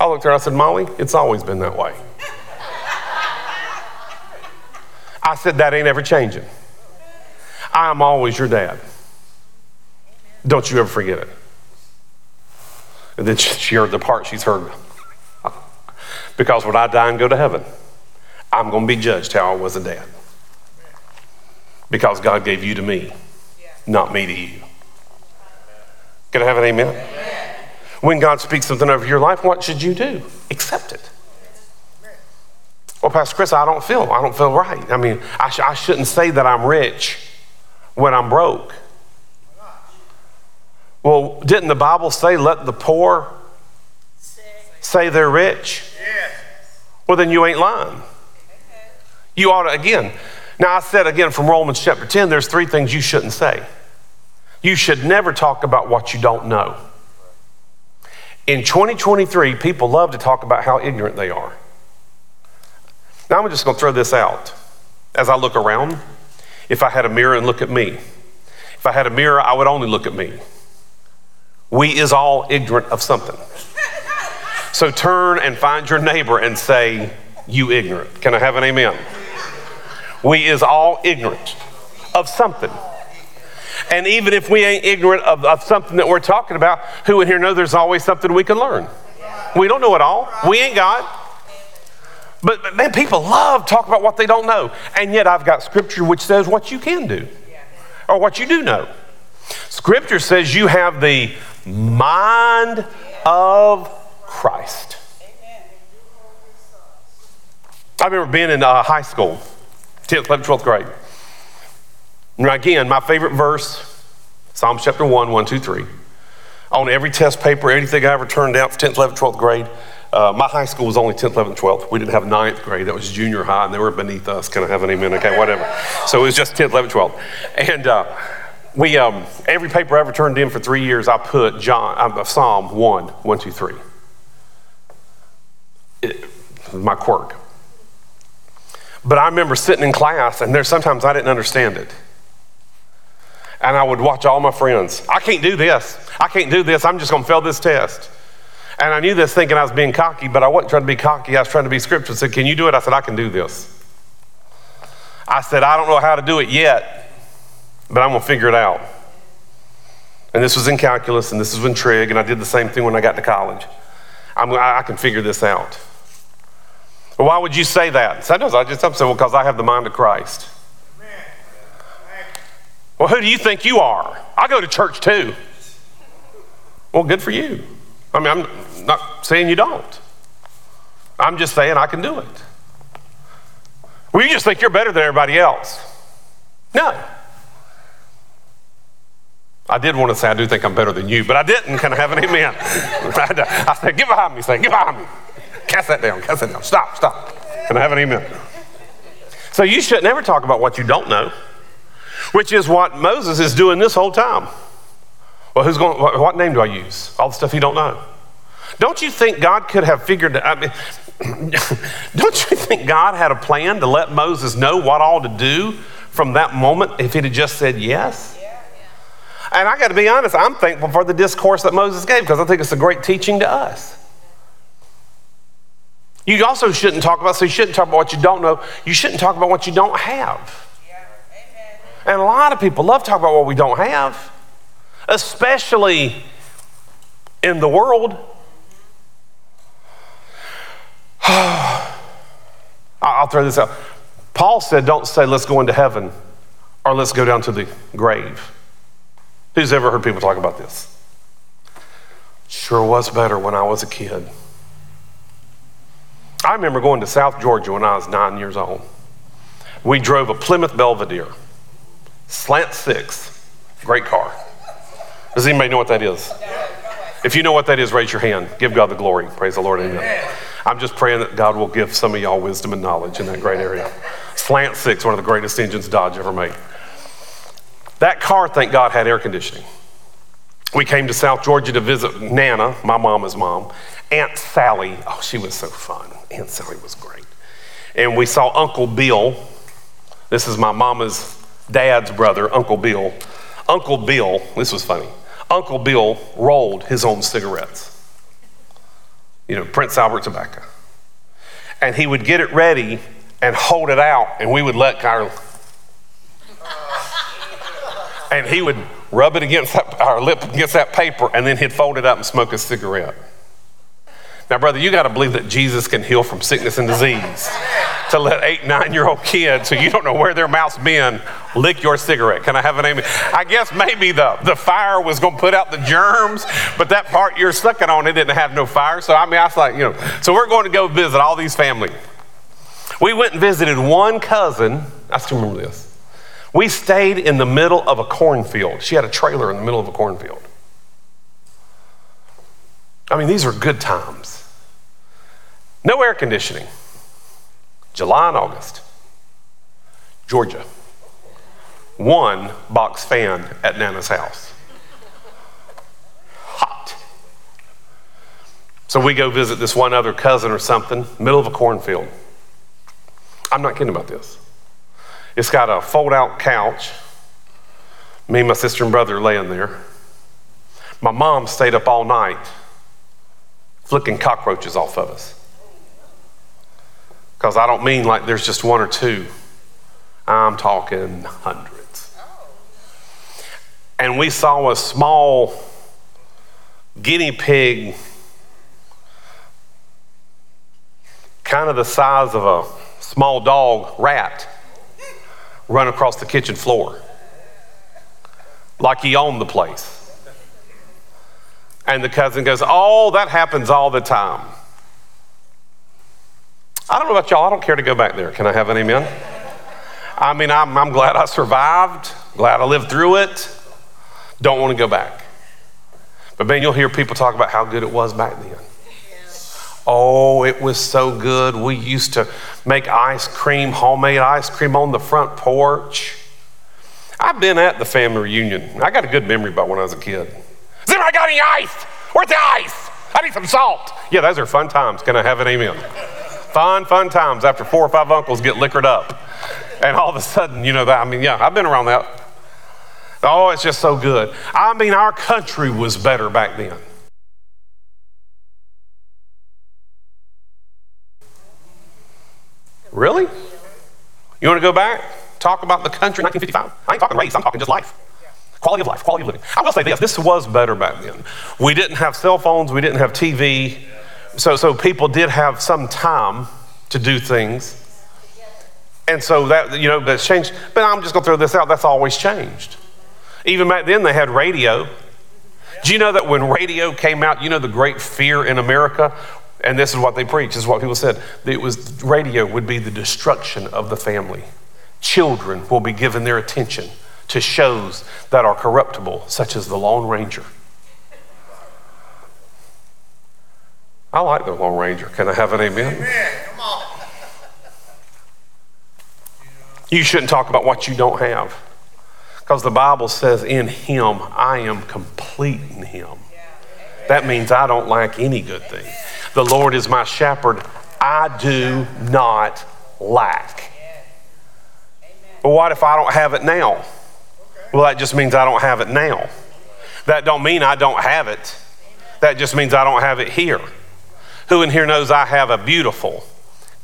I looked at her and I said, Molly, it's always been that way. I said, That ain't ever changing. I'm always your dad. Don't you ever forget it. And then she heard the part she's heard. because when I die and go to heaven, I'm going to be judged how I was a dad. Because God gave you to me, not me to you. Can I have an amen? amen? When God speaks something over your life, what should you do? Accept it. Well, Pastor Chris, I don't feel, I don't feel right. I mean, I, sh- I shouldn't say that I'm rich when I'm broke. Well, didn't the Bible say, let the poor say they're rich? Well, then you ain't lying. You ought to, again, now I said again from Romans chapter 10, there's three things you shouldn't say. You should never talk about what you don't know. In 2023, people love to talk about how ignorant they are. Now I'm just going to throw this out. As I look around, if I had a mirror and look at me, if I had a mirror, I would only look at me. We is all ignorant of something. So turn and find your neighbor and say, You ignorant. Can I have an amen? We is all ignorant of something. And even if we ain't ignorant of, of something that we're talking about, who in here know there's always something we can learn? We don't know it all. We ain't God. But, but man, people love talk about what they don't know. And yet I've got scripture which says what you can do or what you do know. Scripture says you have the mind of Christ. I remember being in uh, high school, 10th, 11th, 12th grade. And again, my favorite verse, Psalm chapter 1, 1, 2, 3. On every test paper, anything I ever turned out for 10th, 11th, 12th grade, Uh, my high school was only 10th, 11th, 12th. We didn't have ninth grade. That was junior high, and they were beneath us. Can I have an amen? Okay, whatever. So it was just 10th, 11th, 12th. And uh, we, um, every paper I ever turned in for three years, I put John, uh, Psalm 1, 1, 2, 3. It, my quirk. But I remember sitting in class, and there's sometimes I didn't understand it. And I would watch all my friends. I can't do this. I can't do this. I'm just going to fail this test. And I knew this thinking I was being cocky, but I wasn't trying to be cocky. I was trying to be scriptural. I said, Can you do it? I said, I can do this. I said, I don't know how to do it yet, but I'm going to figure it out. And this was in calculus, and this was in trig, and I did the same thing when I got to college. I'm, I can figure this out. Well, why would you say that? Sometimes I just, I'm saying, well, because I have the mind of Christ. Well, who do you think you are? I go to church too. Well, good for you. I mean, I'm not saying you don't. I'm just saying I can do it. Well, you just think you're better than everybody else. No. I did want to say I do think I'm better than you, but I didn't. Can I have an amen? I said, get behind me. Say, get behind me. Cast that down. Cast that down. Stop. Stop. Can I have an amen? So you should never talk about what you don't know, which is what Moses is doing this whole time. Well, who's going? What, what name do I use? All the stuff you don't know. Don't you think God could have figured? I mean, don't you think God had a plan to let Moses know what all to do from that moment if he'd have just said yes? And I got to be honest, I'm thankful for the discourse that Moses gave because I think it's a great teaching to us. You also shouldn't talk about, so you shouldn't talk about what you don't know. You shouldn't talk about what you don't have. And a lot of people love talking about what we don't have especially in the world. I'll throw this out. Paul said, Don't say, let's go into heaven or let's go down to the grave. Who's ever heard people talk about this? Sure was better when I was a kid. I remember going to South Georgia when I was nine years old. We drove a Plymouth Belvedere, slant six, great car. Does anybody know what that is? If you know what that is, raise your hand. Give God the glory. Praise the Lord. Amen. I'm just praying that God will give some of y'all wisdom and knowledge in that great area. Slant Six, one of the greatest engines Dodge ever made. That car, thank God, had air conditioning. We came to South Georgia to visit Nana, my mama's mom. Aunt Sally, oh, she was so fun. Aunt Sally was great. And we saw Uncle Bill. This is my mama's dad's brother, Uncle Bill. Uncle Bill, this was funny, Uncle Bill rolled his own cigarettes. You know, Prince Albert tobacco. And he would get it ready and hold it out, and we would let Kyle. And he would rub it against that, our lip against that paper, and then he'd fold it up and smoke a cigarette. Now, brother, you got to believe that Jesus can heal from sickness and disease. To let eight, nine year old kids who you don't know where their mouth's been lick your cigarette. Can I have an amen? I guess maybe the, the fire was going to put out the germs, but that part you're sucking on, it didn't have no fire. So, I mean, I was like, you know, so we're going to go visit all these families. We went and visited one cousin. I still remember this. We stayed in the middle of a cornfield. She had a trailer in the middle of a cornfield. I mean, these are good times. No air conditioning. July and August. Georgia. One box fan at Nana's house. Hot. So we go visit this one other cousin or something, middle of a cornfield. I'm not kidding about this. It's got a fold out couch. Me my sister and brother laying there. My mom stayed up all night flicking cockroaches off of us. Because I don't mean like there's just one or two, I'm talking hundreds. And we saw a small guinea pig, kind of the size of a small dog, rat, run across the kitchen floor like he owned the place. And the cousin goes, Oh, that happens all the time. I don't know about y'all, I don't care to go back there. Can I have an amen? I mean, I'm, I'm glad I survived, glad I lived through it. Don't want to go back. But man, you'll hear people talk about how good it was back then. Oh, it was so good. We used to make ice cream, homemade ice cream on the front porch. I've been at the family reunion. I got a good memory about when I was a kid. Has anybody got any ice? Where's the ice? I need some salt. Yeah, those are fun times. Can I have an amen? Fun, fun times after four or five uncles get liquored up. And all of a sudden, you know that. I mean, yeah, I've been around that. Oh, it's just so good. I mean, our country was better back then. Really? You want to go back? Talk about the country 1955? I ain't talking race, I'm talking just life. Quality of life, quality of living. I will say this this was better back then. We didn't have cell phones, we didn't have TV, so, so people did have some time to do things. And so that, you know, that's changed. But I'm just going to throw this out that's always changed. Even back then, they had radio. Do you know that when radio came out, you know the great fear in America? And this is what they preach, this is what people said. It was radio would be the destruction of the family. Children will be given their attention to shows that are corruptible, such as the Lone Ranger. I like the Lone Ranger. Can I have an amen? Amen. Come on. You shouldn't talk about what you don't have. Because the Bible says, in Him, I am complete in Him. That means I don't lack any good thing. The Lord is my shepherd. I do not lack. But what if I don't have it now? Well, that just means I don't have it now. That don't mean I don't have it. That just means I don't have it here. Who in here knows I have a beautiful,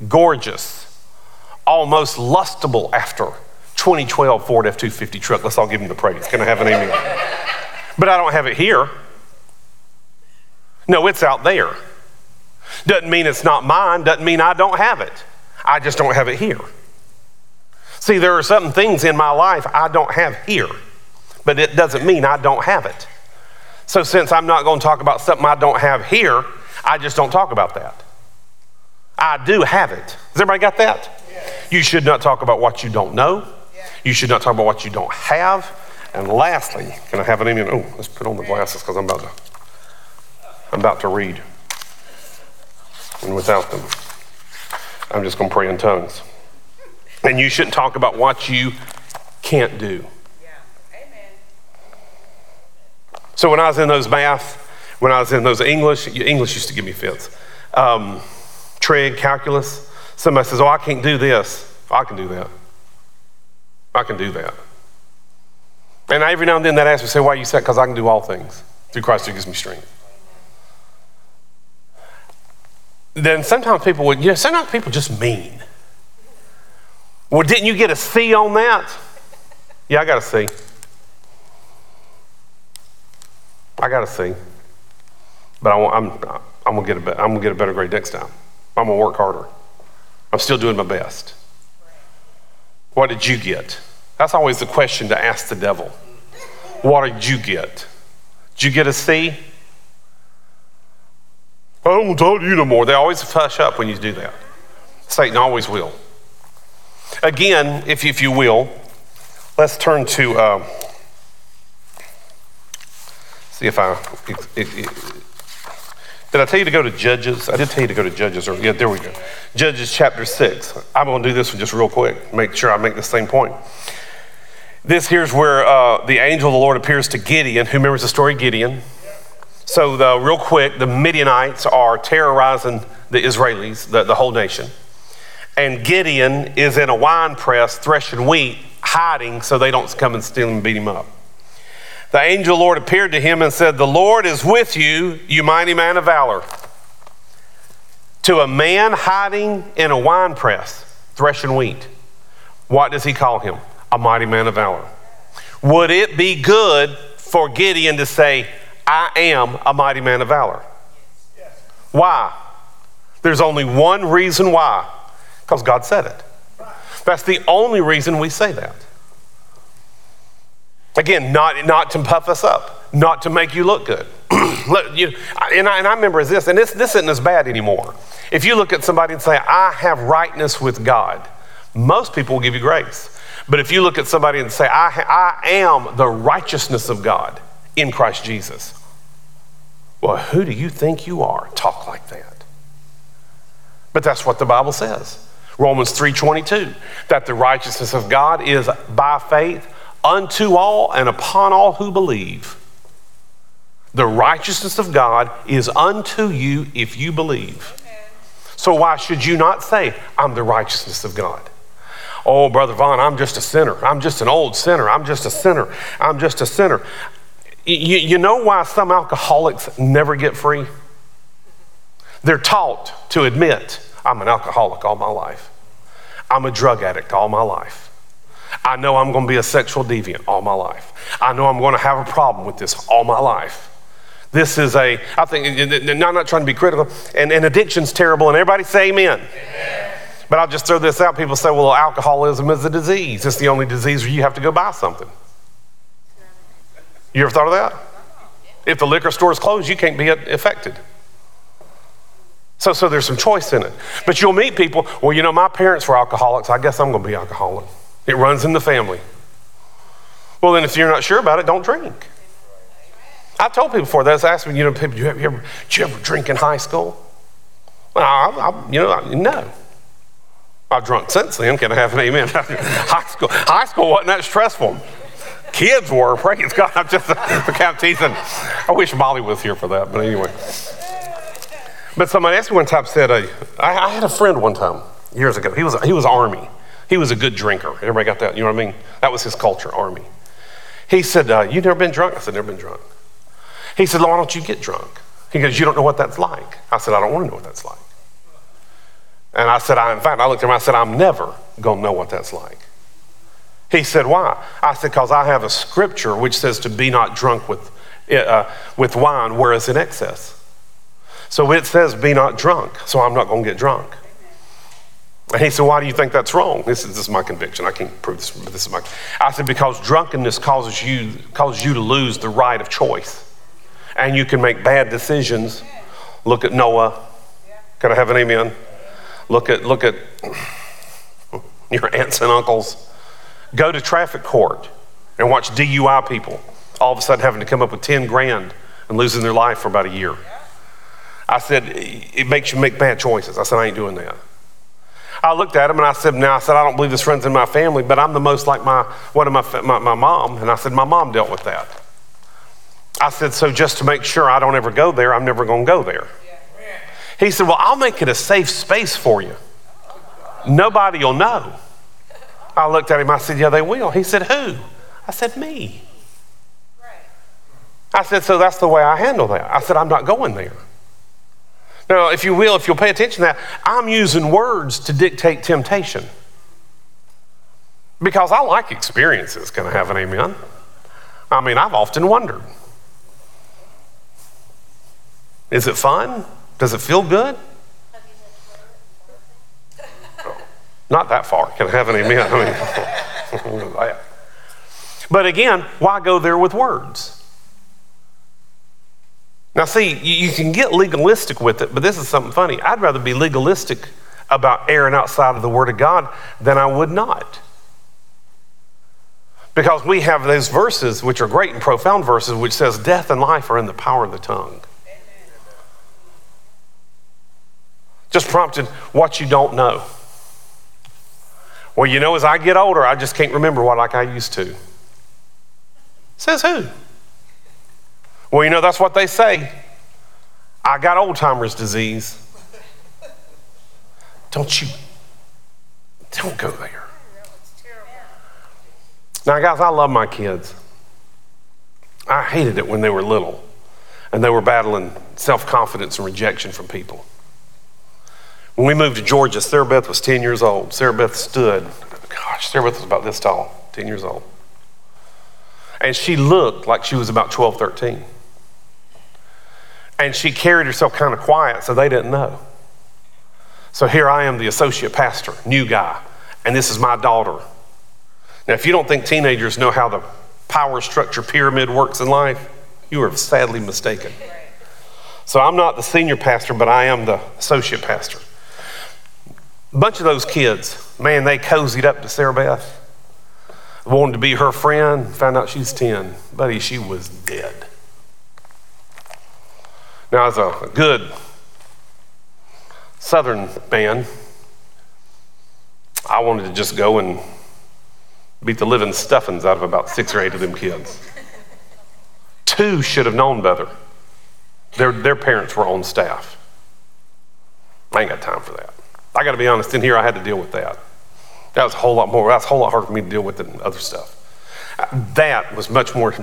gorgeous, almost lustable after 2012 Ford F 250 truck? Let's all give him the praise. Can I have an amen? But I don't have it here. No, it's out there. Doesn't mean it's not mine, doesn't mean I don't have it. I just don't have it here. See, there are some things in my life I don't have here, but it doesn't mean I don't have it. So, since I'm not going to talk about something I don't have here, I just don't talk about that. I do have it. Has everybody got that? You should not talk about what you don't know. You should not talk about what you don't have. And lastly, can I have an amen? Oh, let's put on the glasses because I'm about to I'm about to read. And without them, I'm just going to pray in tongues. And you shouldn't talk about what you can't do. Yeah. Amen. So when I was in those math, when I was in those English, English used to give me fits. Um, trig, calculus. Somebody says, "Oh, I can't do this." I can do that. I can do that. And every now and then that asks me, "Say why you said?" Because I can do all things through Christ who gives me strength. Then sometimes people would, you know, sometimes people just mean. Well, didn't you get a C on that? Yeah, I got a C. I got a C. But I am I'm, I'm gonna get a I'm gonna get a better grade next time. I'm gonna work harder. I'm still doing my best. What did you get? That's always the question to ask the devil. What did you get? Did you get a C? I don't talk to you no more. They always hush up when you do that. Satan always will. Again, if, if you will, let's turn to, uh, see if I, did I tell you to go to Judges? I did tell you to go to Judges. Or, yeah, there we go. Judges chapter 6. I'm going to do this one just real quick, make sure I make the same point. This here's where uh, the angel of the Lord appears to Gideon. Who remembers the story Gideon? So, the, real quick, the Midianites are terrorizing the Israelis, the, the whole nation and Gideon is in a wine press threshing wheat, hiding so they don't come and steal him and beat him up. The angel Lord appeared to him and said, The Lord is with you, you mighty man of valor. To a man hiding in a wine press, threshing wheat, what does he call him? A mighty man of valor. Would it be good for Gideon to say, I am a mighty man of valor? Why? There's only one reason why because God said it. That's the only reason we say that. Again, not, not to puff us up, not to make you look good. look, you, and, I, and I remember this, and this, this isn't as bad anymore. If you look at somebody and say, I have rightness with God, most people will give you grace. But if you look at somebody and say, I, I am the righteousness of God in Christ Jesus, well, who do you think you are? Talk like that. But that's what the Bible says. Romans 3:22 that the righteousness of God is by faith unto all and upon all who believe. The righteousness of God is unto you if you believe. So why should you not say I'm the righteousness of God? Oh, Brother Vaughn, I'm just a sinner. I'm just an old sinner. I'm just a sinner. I'm just a sinner. You, you know why some alcoholics never get free? They're taught to admit, I'm an alcoholic all my life. I'm a drug addict all my life. I know I'm going to be a sexual deviant all my life. I know I'm going to have a problem with this all my life. This is a, I think, I'm not trying to be critical, and, and addiction's terrible, and everybody say amen. amen. But I'll just throw this out. People say, well, alcoholism is a disease. It's the only disease where you have to go buy something. You ever thought of that? If the liquor store is closed, you can't be affected. So, so there's some choice in it. But you'll meet people, well, you know, my parents were alcoholics. I guess I'm going to be alcoholic. It runs in the family. Well, then, if you're not sure about it, don't drink. I've told people before, that's asked me, you know, people, do you ever, did you ever drink in high school? Well, I, I, you know, I, no. I've drunk since then. Can I have an amen? high school, high school wasn't that stressful. Kids were, praise God. I'm just of teasing. I wish Molly was here for that, but anyway. But somebody asked me one time, said, uh, I, I, had a friend one time, years ago. He was, he was Army. He was a good drinker. Everybody got that? You know what I mean? That was his culture, Army. He said, uh, You never been drunk? I said, Never been drunk. He said, Why don't you get drunk? He goes, You don't know what that's like. I said, I don't want to know what that's like. And I said, I, in fact, I looked at him, I said, I'm never going to know what that's like. He said, Why? I said, Because I have a scripture which says to be not drunk with, uh, with wine, whereas in excess. So it says, Be not drunk, so I'm not going to get drunk. And he said, Why do you think that's wrong? This is, this is my conviction. I can't prove this, but this is my. I said, Because drunkenness causes you, causes you to lose the right of choice. And you can make bad decisions. Look at Noah. Can I have an amen? Look at, look at your aunts and uncles. Go to traffic court and watch DUI people all of a sudden having to come up with 10 grand and losing their life for about a year. I said, it makes you make bad choices. I said, I ain't doing that. I looked at him and I said, Now, I said, I don't believe this runs in my family, but I'm the most like my, one of my, my, my mom. And I said, My mom dealt with that. I said, So just to make sure I don't ever go there, I'm never going to go there. He said, Well, I'll make it a safe space for you. Nobody will know. I looked at him, I said, Yeah, they will. He said, Who? I said, Me. I said, So that's the way I handle that. I said, I'm not going there. Now, if you will, if you'll pay attention to that, I'm using words to dictate temptation. Because I like experiences. Can I have an amen? I mean, I've often wondered is it fun? Does it feel good? Not that far. Can I have an amen? I mean, but again, why go there with words? Now, see, you can get legalistic with it, but this is something funny. I'd rather be legalistic about erring outside of the Word of God than I would not. Because we have those verses, which are great and profound verses, which says death and life are in the power of the tongue. Just prompted what you don't know. Well, you know, as I get older, I just can't remember what like I used to. Says who? Well, you know, that's what they say. I got old timer's disease. Don't you, don't go there. Now, guys, I love my kids. I hated it when they were little and they were battling self confidence and rejection from people. When we moved to Georgia, Sarah Beth was 10 years old. Sarah Beth stood. Gosh, Sarah Beth was about this tall, 10 years old. And she looked like she was about 12, 13. And she carried herself kind of quiet, so they didn't know. So here I am, the associate pastor, new guy, and this is my daughter. Now, if you don't think teenagers know how the power structure pyramid works in life, you are sadly mistaken. So I'm not the senior pastor, but I am the associate pastor. A bunch of those kids, man, they cozied up to Sarah Beth, wanted to be her friend, found out she's 10. Buddy, she was dead. Now, as a good Southern man, I wanted to just go and beat the living stuffings out of about six or eight of them kids. Two should have known better. Their, their parents were on staff. I ain't got time for that. I got to be honest, in here I had to deal with that. That was a whole lot more, that's a whole lot harder for me to deal with than other stuff. That was much more,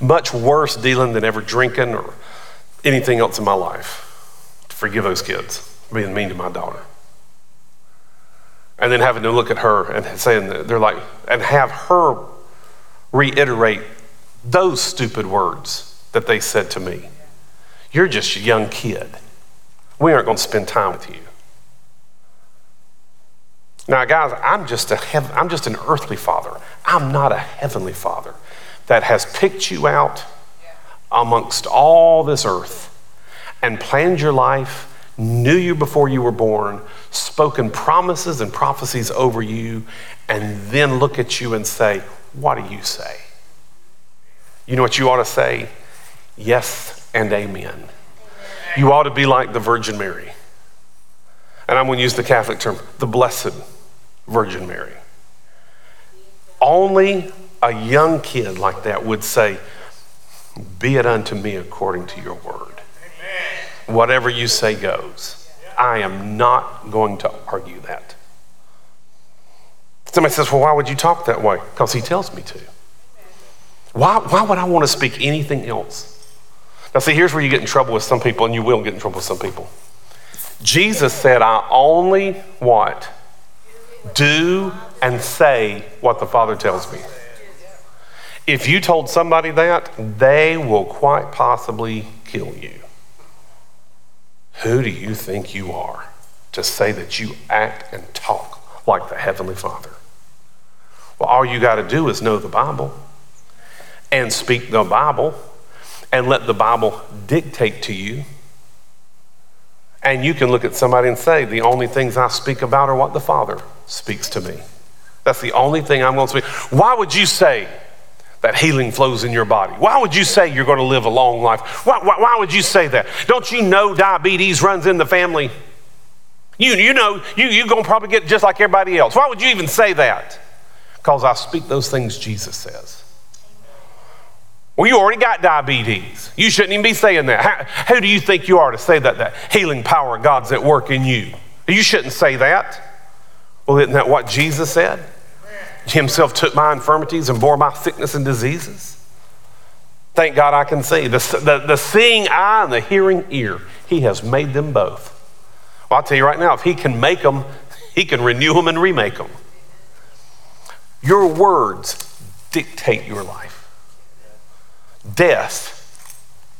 much worse dealing than ever drinking or anything else in my life. To forgive those kids being mean to my daughter. And then having to look at her and saying they're like, and have her reiterate those stupid words that they said to me. You're just a young kid. We aren't going to spend time with you. Now, guys, I'm just, a hev- I'm just an earthly father. I'm not a heavenly father that has picked you out amongst all this earth and planned your life, knew you before you were born, spoken promises and prophecies over you, and then look at you and say, What do you say? You know what you ought to say? Yes and amen. You ought to be like the Virgin Mary. And I'm going to use the Catholic term, the Blessed Virgin Mary. Only a young kid like that would say, Be it unto me according to your word. Amen. Whatever you say goes. I am not going to argue that. Somebody says, Well, why would you talk that way? Because he tells me to. Why, why would I want to speak anything else? Now, see, here's where you get in trouble with some people, and you will get in trouble with some people. Jesus said, I only what? Do and say what the Father tells me. If you told somebody that, they will quite possibly kill you. Who do you think you are to say that you act and talk like the Heavenly Father? Well, all you got to do is know the Bible and speak the Bible and let the Bible dictate to you. And you can look at somebody and say, The only things I speak about are what the Father speaks to me. That's the only thing I'm going to speak. Why would you say that healing flows in your body? Why would you say you're going to live a long life? Why, why, why would you say that? Don't you know diabetes runs in the family? You, you know, you, you're going to probably get just like everybody else. Why would you even say that? Because I speak those things Jesus says. Well, you already got diabetes. You shouldn't even be saying that. How, who do you think you are to say that? That healing power of God's at work in you. You shouldn't say that. Well, isn't that what Jesus said? Himself took my infirmities and bore my sickness and diseases. Thank God I can see. The, the, the seeing eye and the hearing ear, He has made them both. Well, I'll tell you right now, if He can make them, He can renew them and remake them. Your words dictate your life. Death,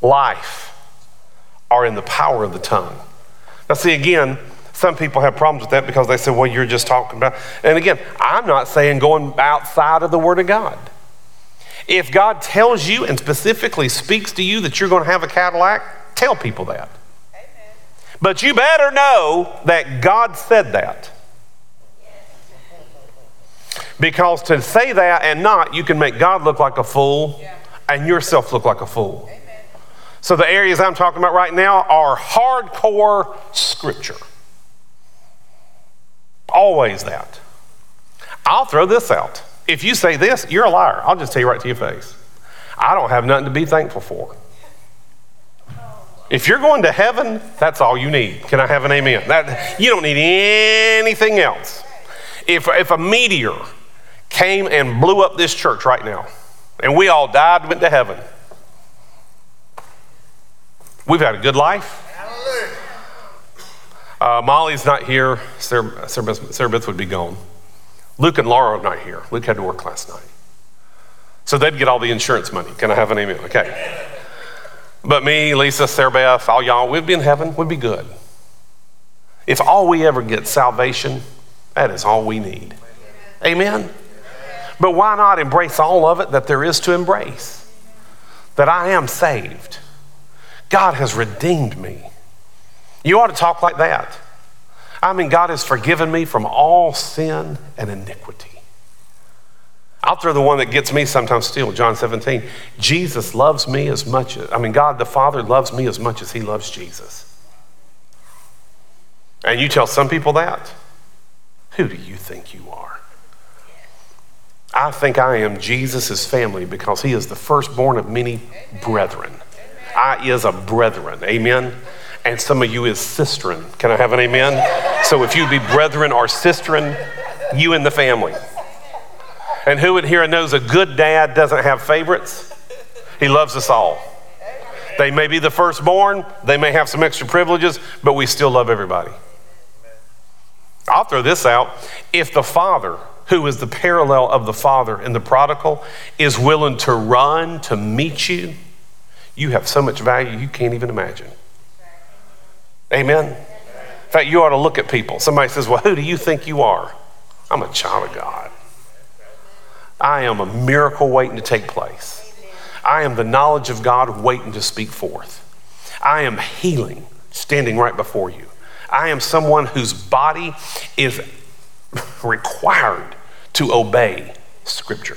life are in the power of the tongue. Now, see, again, some people have problems with that because they say, well, you're just talking about. And again, I'm not saying going outside of the Word of God. If God tells you and specifically speaks to you that you're going to have a Cadillac, tell people that. Amen. But you better know that God said that. Because to say that and not, you can make God look like a fool and yourself look like a fool. So the areas I'm talking about right now are hardcore scripture. Always that. I'll throw this out. If you say this, you're a liar. I'll just tell you right to your face. I don't have nothing to be thankful for. If you're going to heaven, that's all you need. Can I have an amen? That, you don't need anything else. If, if a meteor came and blew up this church right now, and we all died and went to heaven, we've had a good life. Uh, Molly's not here. Sarah, Sarah, Sarah Beth would be gone. Luke and Laura are not here. Luke had to work last night. So they'd get all the insurance money. Can I have an email? Okay. But me, Lisa, Sarah Beth, all y'all, we'd be in heaven. We'd be good. If all we ever get salvation, that is all we need. Amen? But why not embrace all of it that there is to embrace? That I am saved. God has redeemed me. You ought to talk like that. I mean, God has forgiven me from all sin and iniquity. I'll throw the one that gets me sometimes still, John 17. Jesus loves me as much as, I mean, God the Father loves me as much as he loves Jesus. And you tell some people that, who do you think you are? I think I am Jesus' family because he is the firstborn of many brethren. I is a brethren. Amen. And some of you is sisterin. Can I have an amen? So if you be brethren or sisterin, you in the family. And who in here knows a good dad doesn't have favorites? He loves us all. They may be the firstborn, they may have some extra privileges, but we still love everybody. I'll throw this out. If the father, who is the parallel of the father in the prodigal, is willing to run to meet you, you have so much value you can't even imagine. Amen. In fact, you ought to look at people. Somebody says, Well, who do you think you are? I'm a child of God. I am a miracle waiting to take place. I am the knowledge of God waiting to speak forth. I am healing standing right before you. I am someone whose body is required to obey Scripture.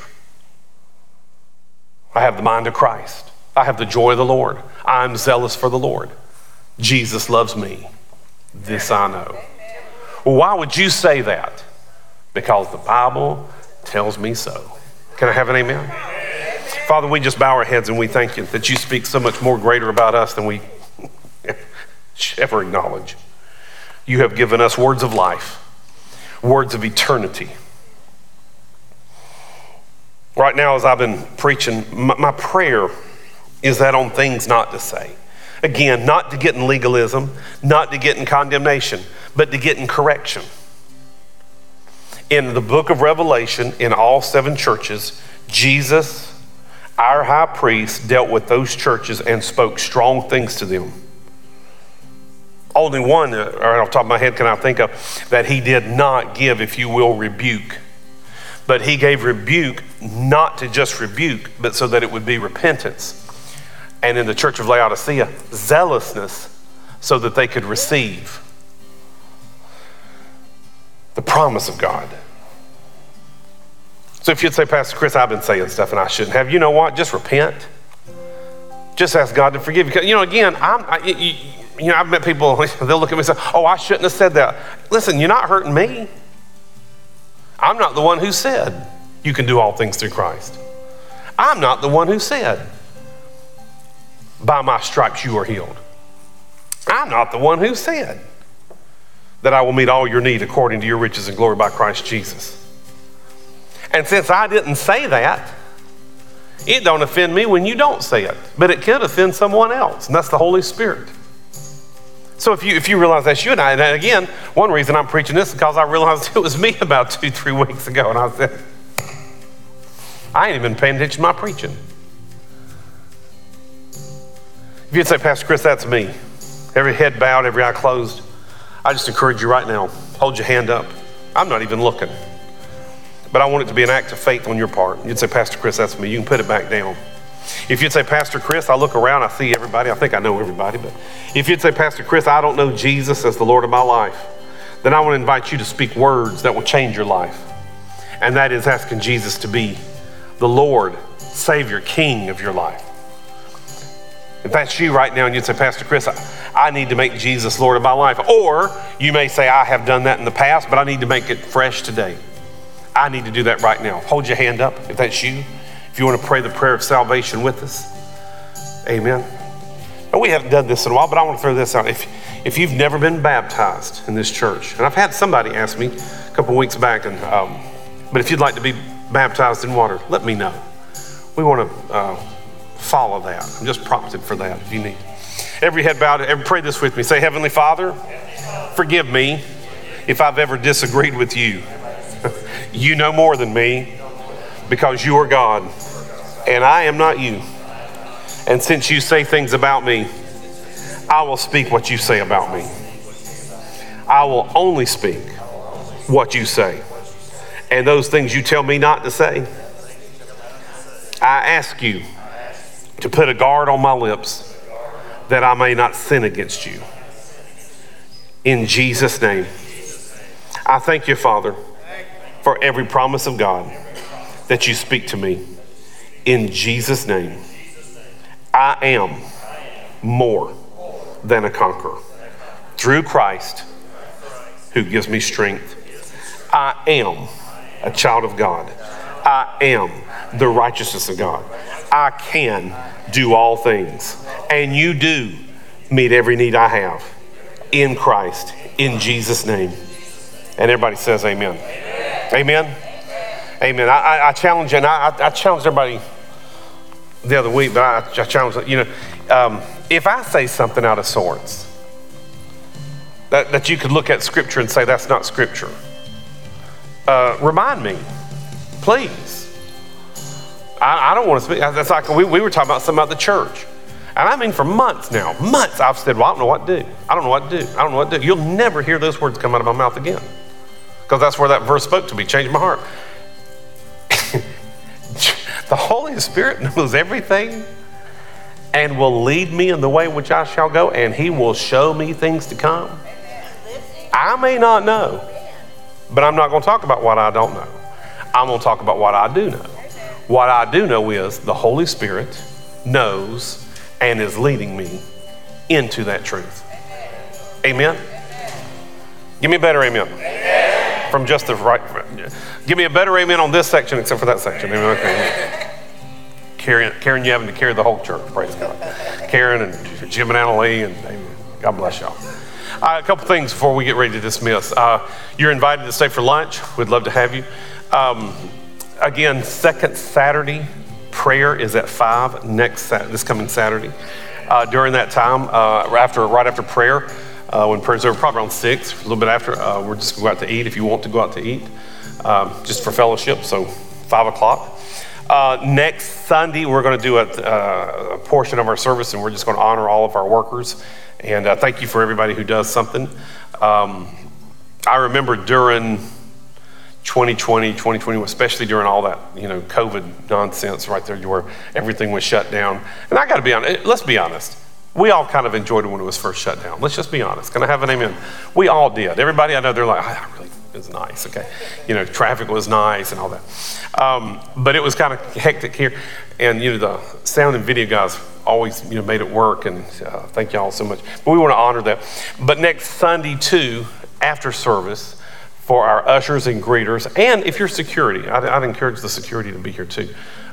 I have the mind of Christ. I have the joy of the Lord. I'm zealous for the Lord. Jesus loves me. This I know. Well, why would you say that? Because the Bible tells me so. Can I have an amen? Father, we just bow our heads and we thank you that you speak so much more greater about us than we ever acknowledge. You have given us words of life, words of eternity. Right now, as I've been preaching, my, my prayer is that on things not to say. Again, not to get in legalism, not to get in condemnation, but to get in correction. In the book of Revelation, in all seven churches, Jesus, our high priest, dealt with those churches and spoke strong things to them. Only one, uh, or off the top of my head, can I think of that he did not give, if you will, rebuke. But he gave rebuke not to just rebuke, but so that it would be repentance and in the church of Laodicea, zealousness so that they could receive the promise of God. So if you'd say, Pastor Chris, I've been saying stuff and I shouldn't have, you know what? Just repent. Just ask God to forgive you. You know, again, I'm, I, you, you know, I've met people, they'll look at me and say, oh, I shouldn't have said that. Listen, you're not hurting me. I'm not the one who said you can do all things through Christ. I'm not the one who said by my stripes you are healed. I'm not the one who said that I will meet all your need according to your riches and glory by Christ Jesus. And since I didn't say that, it don't offend me when you don't say it, but it could offend someone else, and that's the Holy Spirit. So if you if you realize that's you and I, and again, one reason I'm preaching this is because I realized it was me about two, three weeks ago, and I said, I ain't even paying attention to my preaching. If you'd say, Pastor Chris, that's me. Every head bowed, every eye closed. I just encourage you right now, hold your hand up. I'm not even looking. But I want it to be an act of faith on your part. You'd say, Pastor Chris, that's me. You can put it back down. If you'd say, Pastor Chris, I look around, I see everybody. I think I know everybody. But if you'd say, Pastor Chris, I don't know Jesus as the Lord of my life, then I want to invite you to speak words that will change your life. And that is asking Jesus to be the Lord, Savior, King of your life. If that's you right now and you'd say, Pastor Chris, I, I, need to make Jesus Lord of my life. Or you may say, I have done that in the past, but I need to make it fresh today. I need to do that right now. Hold your hand up if that's you. If you want to pray the prayer of salvation with us. Amen. Now, we haven't done this in a while, but I want to throw this out. If, if you've never been baptized in this church, and I've had somebody ask me a couple weeks back, and um, but if you'd like to be baptized in water, let me know. We want to. Uh, follow that. I'm just prompted for that if you need. Every head bowed, every, pray this with me. Say, Heavenly Father, forgive me if I've ever disagreed with you. you know more than me because you are God and I am not you. And since you say things about me, I will speak what you say about me. I will only speak what you say. And those things you tell me not to say, I ask you to put a guard on my lips that I may not sin against you. In Jesus' name. I thank you, Father, for every promise of God that you speak to me. In Jesus' name. I am more than a conqueror through Christ who gives me strength. I am a child of God. I am the righteousness of God. I can do all things. And you do meet every need I have in Christ, in Jesus' name. And everybody says, Amen. Amen. Amen. I, I, I challenge you, and I, I, challenged everybody the other week, but I, I challenge you know, um, if I say something out of sorts, that, that you could look at Scripture and say that's not Scripture, uh, remind me, please. I, I don't want to speak. That's like we, we were talking about something about the church. And I mean, for months now, months, I've said, Well, I don't know what to do. I don't know what to do. I don't know what to do. You'll never hear those words come out of my mouth again. Because that's where that verse spoke to me, changed my heart. The Holy Spirit knows everything and will lead me in the way which I shall go, and He will show me things to come. I may not know, but I'm not going to talk about what I don't know. I'm going to talk about what I do know. What I do know is the Holy Spirit knows and is leading me into that truth. Amen? Give me a better amen. amen. From just the right. Give me a better amen on this section except for that section. Amen. Okay. Karen, Karen, you having to carry the whole church. Praise God. Karen and Jim and Annalie, and amen. God bless y'all. Uh, a couple things before we get ready to dismiss. Uh, you're invited to stay for lunch. We'd love to have you. Um, again, second Saturday prayer is at five next this coming Saturday. Uh, during that time, uh, after right after prayer, uh, when prayer's over, probably around six, a little bit after, uh, we're just going to go out to eat. If you want to go out to eat, um, just for fellowship, so five o'clock. Uh, next Sunday, we're going to do a, uh, a, portion of our service, and we're just going to honor all of our workers. And thank you for everybody who does something. Um, I remember during 2020, 2020, especially during all that, you know, COVID nonsense right there where everything was shut down. And I got to be honest, let's be honest. We all kind of enjoyed it when it was first shut down. Let's just be honest. Can I have an amen? We all did. Everybody I know, they're like, I really, was nice, okay? You know, traffic was nice and all that. Um, but it was kind of hectic here. And, you know, the sound and video guys always, you know, made it work. And uh, thank y'all so much. But we want to honor that. But next Sunday, too, after service, for our ushers and greeters. And if you're security, I'd, I'd encourage the security to be here too.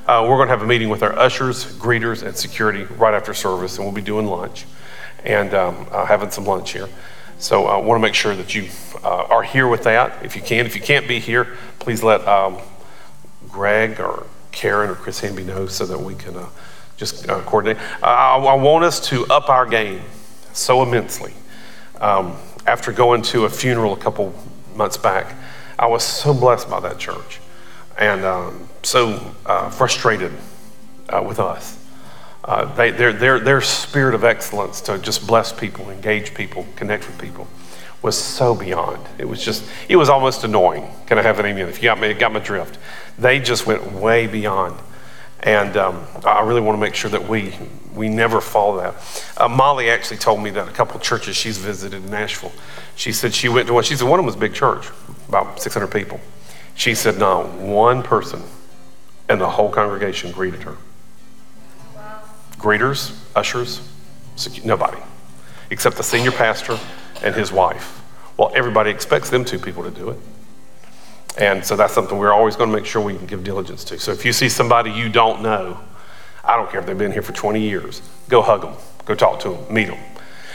Uh, we're going to have a meeting with our ushers, greeters, and security right after service, and we'll be doing lunch and um, uh, having some lunch here. So I uh, want to make sure that you uh, are here with that if you can. If you can't be here, please let um, Greg or Karen or Chris Hanby know so that we can uh, just uh, coordinate. I, I, want us to up our game so immensely. Um, after going to a funeral a couple months back. I was so blessed by that church and um, so uh, frustrated with us. Uh, they, their, their, their spirit of excellence to just bless people, engage people, connect with people was so beyond. It was just, it was almost annoying. Can I have an amen? If you got me, got my drift. They just went way beyond. And um, I really want to make sure that we, we never follow that. Uh, Molly actually told me that a couple churches she's visited in Nashville, she said she went to one, she said one of them was a big church, about 600 people. She said not one person and the whole congregation greeted her. Greeters, ushers, nobody, except the senior pastor and his wife. Well, everybody expects them two people to do it. And so that's something we're always going to make sure we can give diligence to. So if you see somebody you don't know, I don't care if they've been here for 20 years, go hug them, go talk to them, meet them.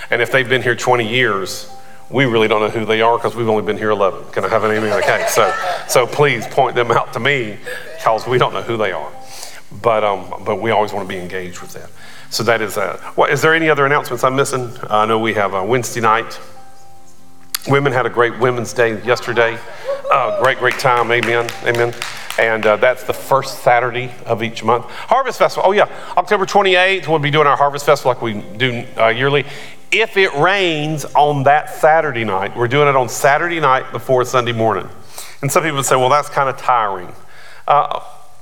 And if they've been here 20 years, we really don't know who they are because we've only been here 11. Can I have an amen? Okay, so, so please point them out to me because we don't know who they are. But, um, but we always want to be engaged with that. So that is that. What, is there any other announcements I'm missing? Uh, I know we have a Wednesday night. Women had a great Women's Day yesterday. Uh, great, great time. Amen. Amen. And uh, that's the first Saturday of each month. Harvest Festival. Oh, yeah. October 28th, we'll be doing our Harvest Festival like we do uh, yearly. If it rains on that Saturday night, we're doing it on Saturday night before Sunday morning. And some people say, well, that's kind of tiring.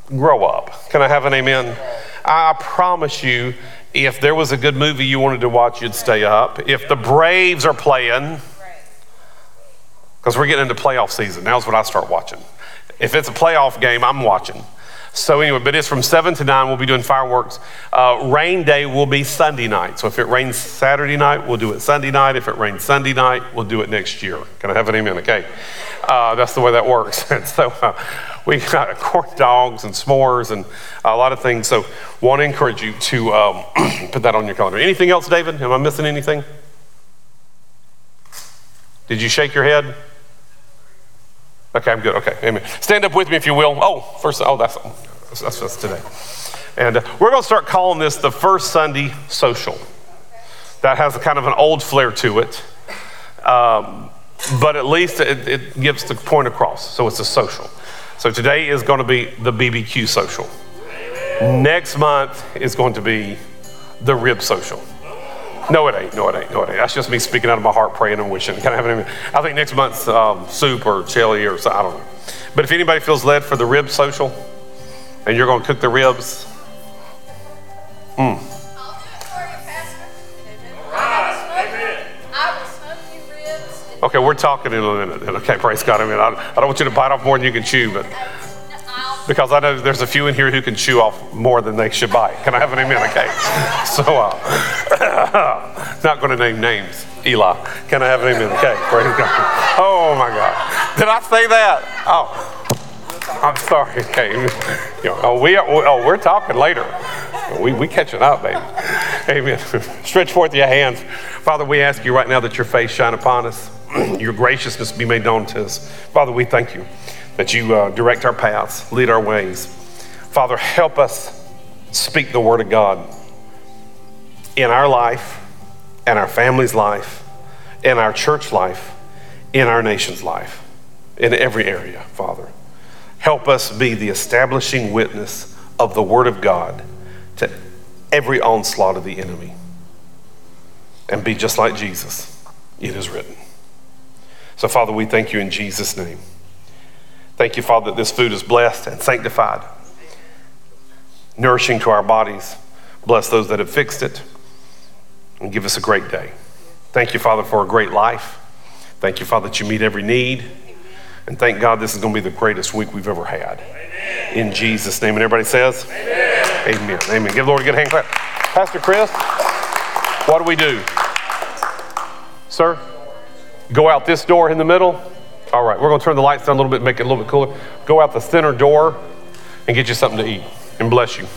Grow up. Can I have an amen? I promise you, if there was a good movie you wanted to watch, you'd stay up. If the Braves are playing, because we're getting into playoff season. Now's when I start watching. If it's a playoff game, I'm watching. So anyway, but it's from 7 to 9. We'll be doing fireworks. Uh, rain day will be Sunday night. So if it rains Saturday night, we'll do it Sunday night. If it rains Sunday night, we'll do it next year. Can I have an amen? Okay. Uh, that's the way that works. So uh, we got corn dogs and s'mores and a lot of things. So want to encourage you to um, put that on your calendar. Anything else, David? Am I missing anything? Did you shake your head? Okay, I'm good. Okay, amen. Stand up with me if you will. Oh, first, oh, that's that's, that's today. And uh, we're going to start calling this the first Sunday social. That has a kind of an old flair to it, um, but at least it, it gets the point across. So it's a social. So today is going to be the BBQ social. Next month is going to be the rib social. No, it ain't. No, it ain't. No, it ain't. That's just me speaking out of my heart, praying and wishing. Can I have any? I think next month's um, soup or chili or. I don't know. But if anybody feels led for the rib social, and you're going to cook the ribs, mm. Okay, we're talking in a minute. Okay, praise God. I mean, I, I don't want you to bite off more than you can chew, but because I know there's a few in here who can chew off more than they should bite. Can I have an amen? Okay. So, uh, not going to name names. Eli. Can I have an amen? Okay. Praise God. Oh my God. Did I say that? Oh. I'm sorry. Okay. You know, oh, we are, oh, we're talking later. We, we catching up, baby. Amen. Stretch forth your hands. Father, we ask you right now that your face shine upon us, your graciousness be made known to us. Father, we thank you that you uh, direct our paths, lead our ways. Father, help us speak the word of God in our life, in our family's life, in our church life, in our nation's life, in every area, Father. Help us be the establishing witness of the word of God to every onslaught of the enemy and be just like Jesus. It is written. So, Father, we thank you in Jesus' name. Thank you, Father, that this food is blessed and sanctified, nourishing to our bodies. Bless those that have fixed it and give us a great day. Thank you, Father, for a great life. Thank you, Father, that you meet every need. And thank God this is going to be the greatest week we've ever had. In Jesus' name. And everybody says, Amen. Amen. Amen. Give the Lord a good hand clap. Pastor Chris, what do we do? Sir? Go out this door in the middle. All right, we're going to turn the lights down a little bit, make it a little bit cooler. Go out the center door and get you something to eat. And bless you.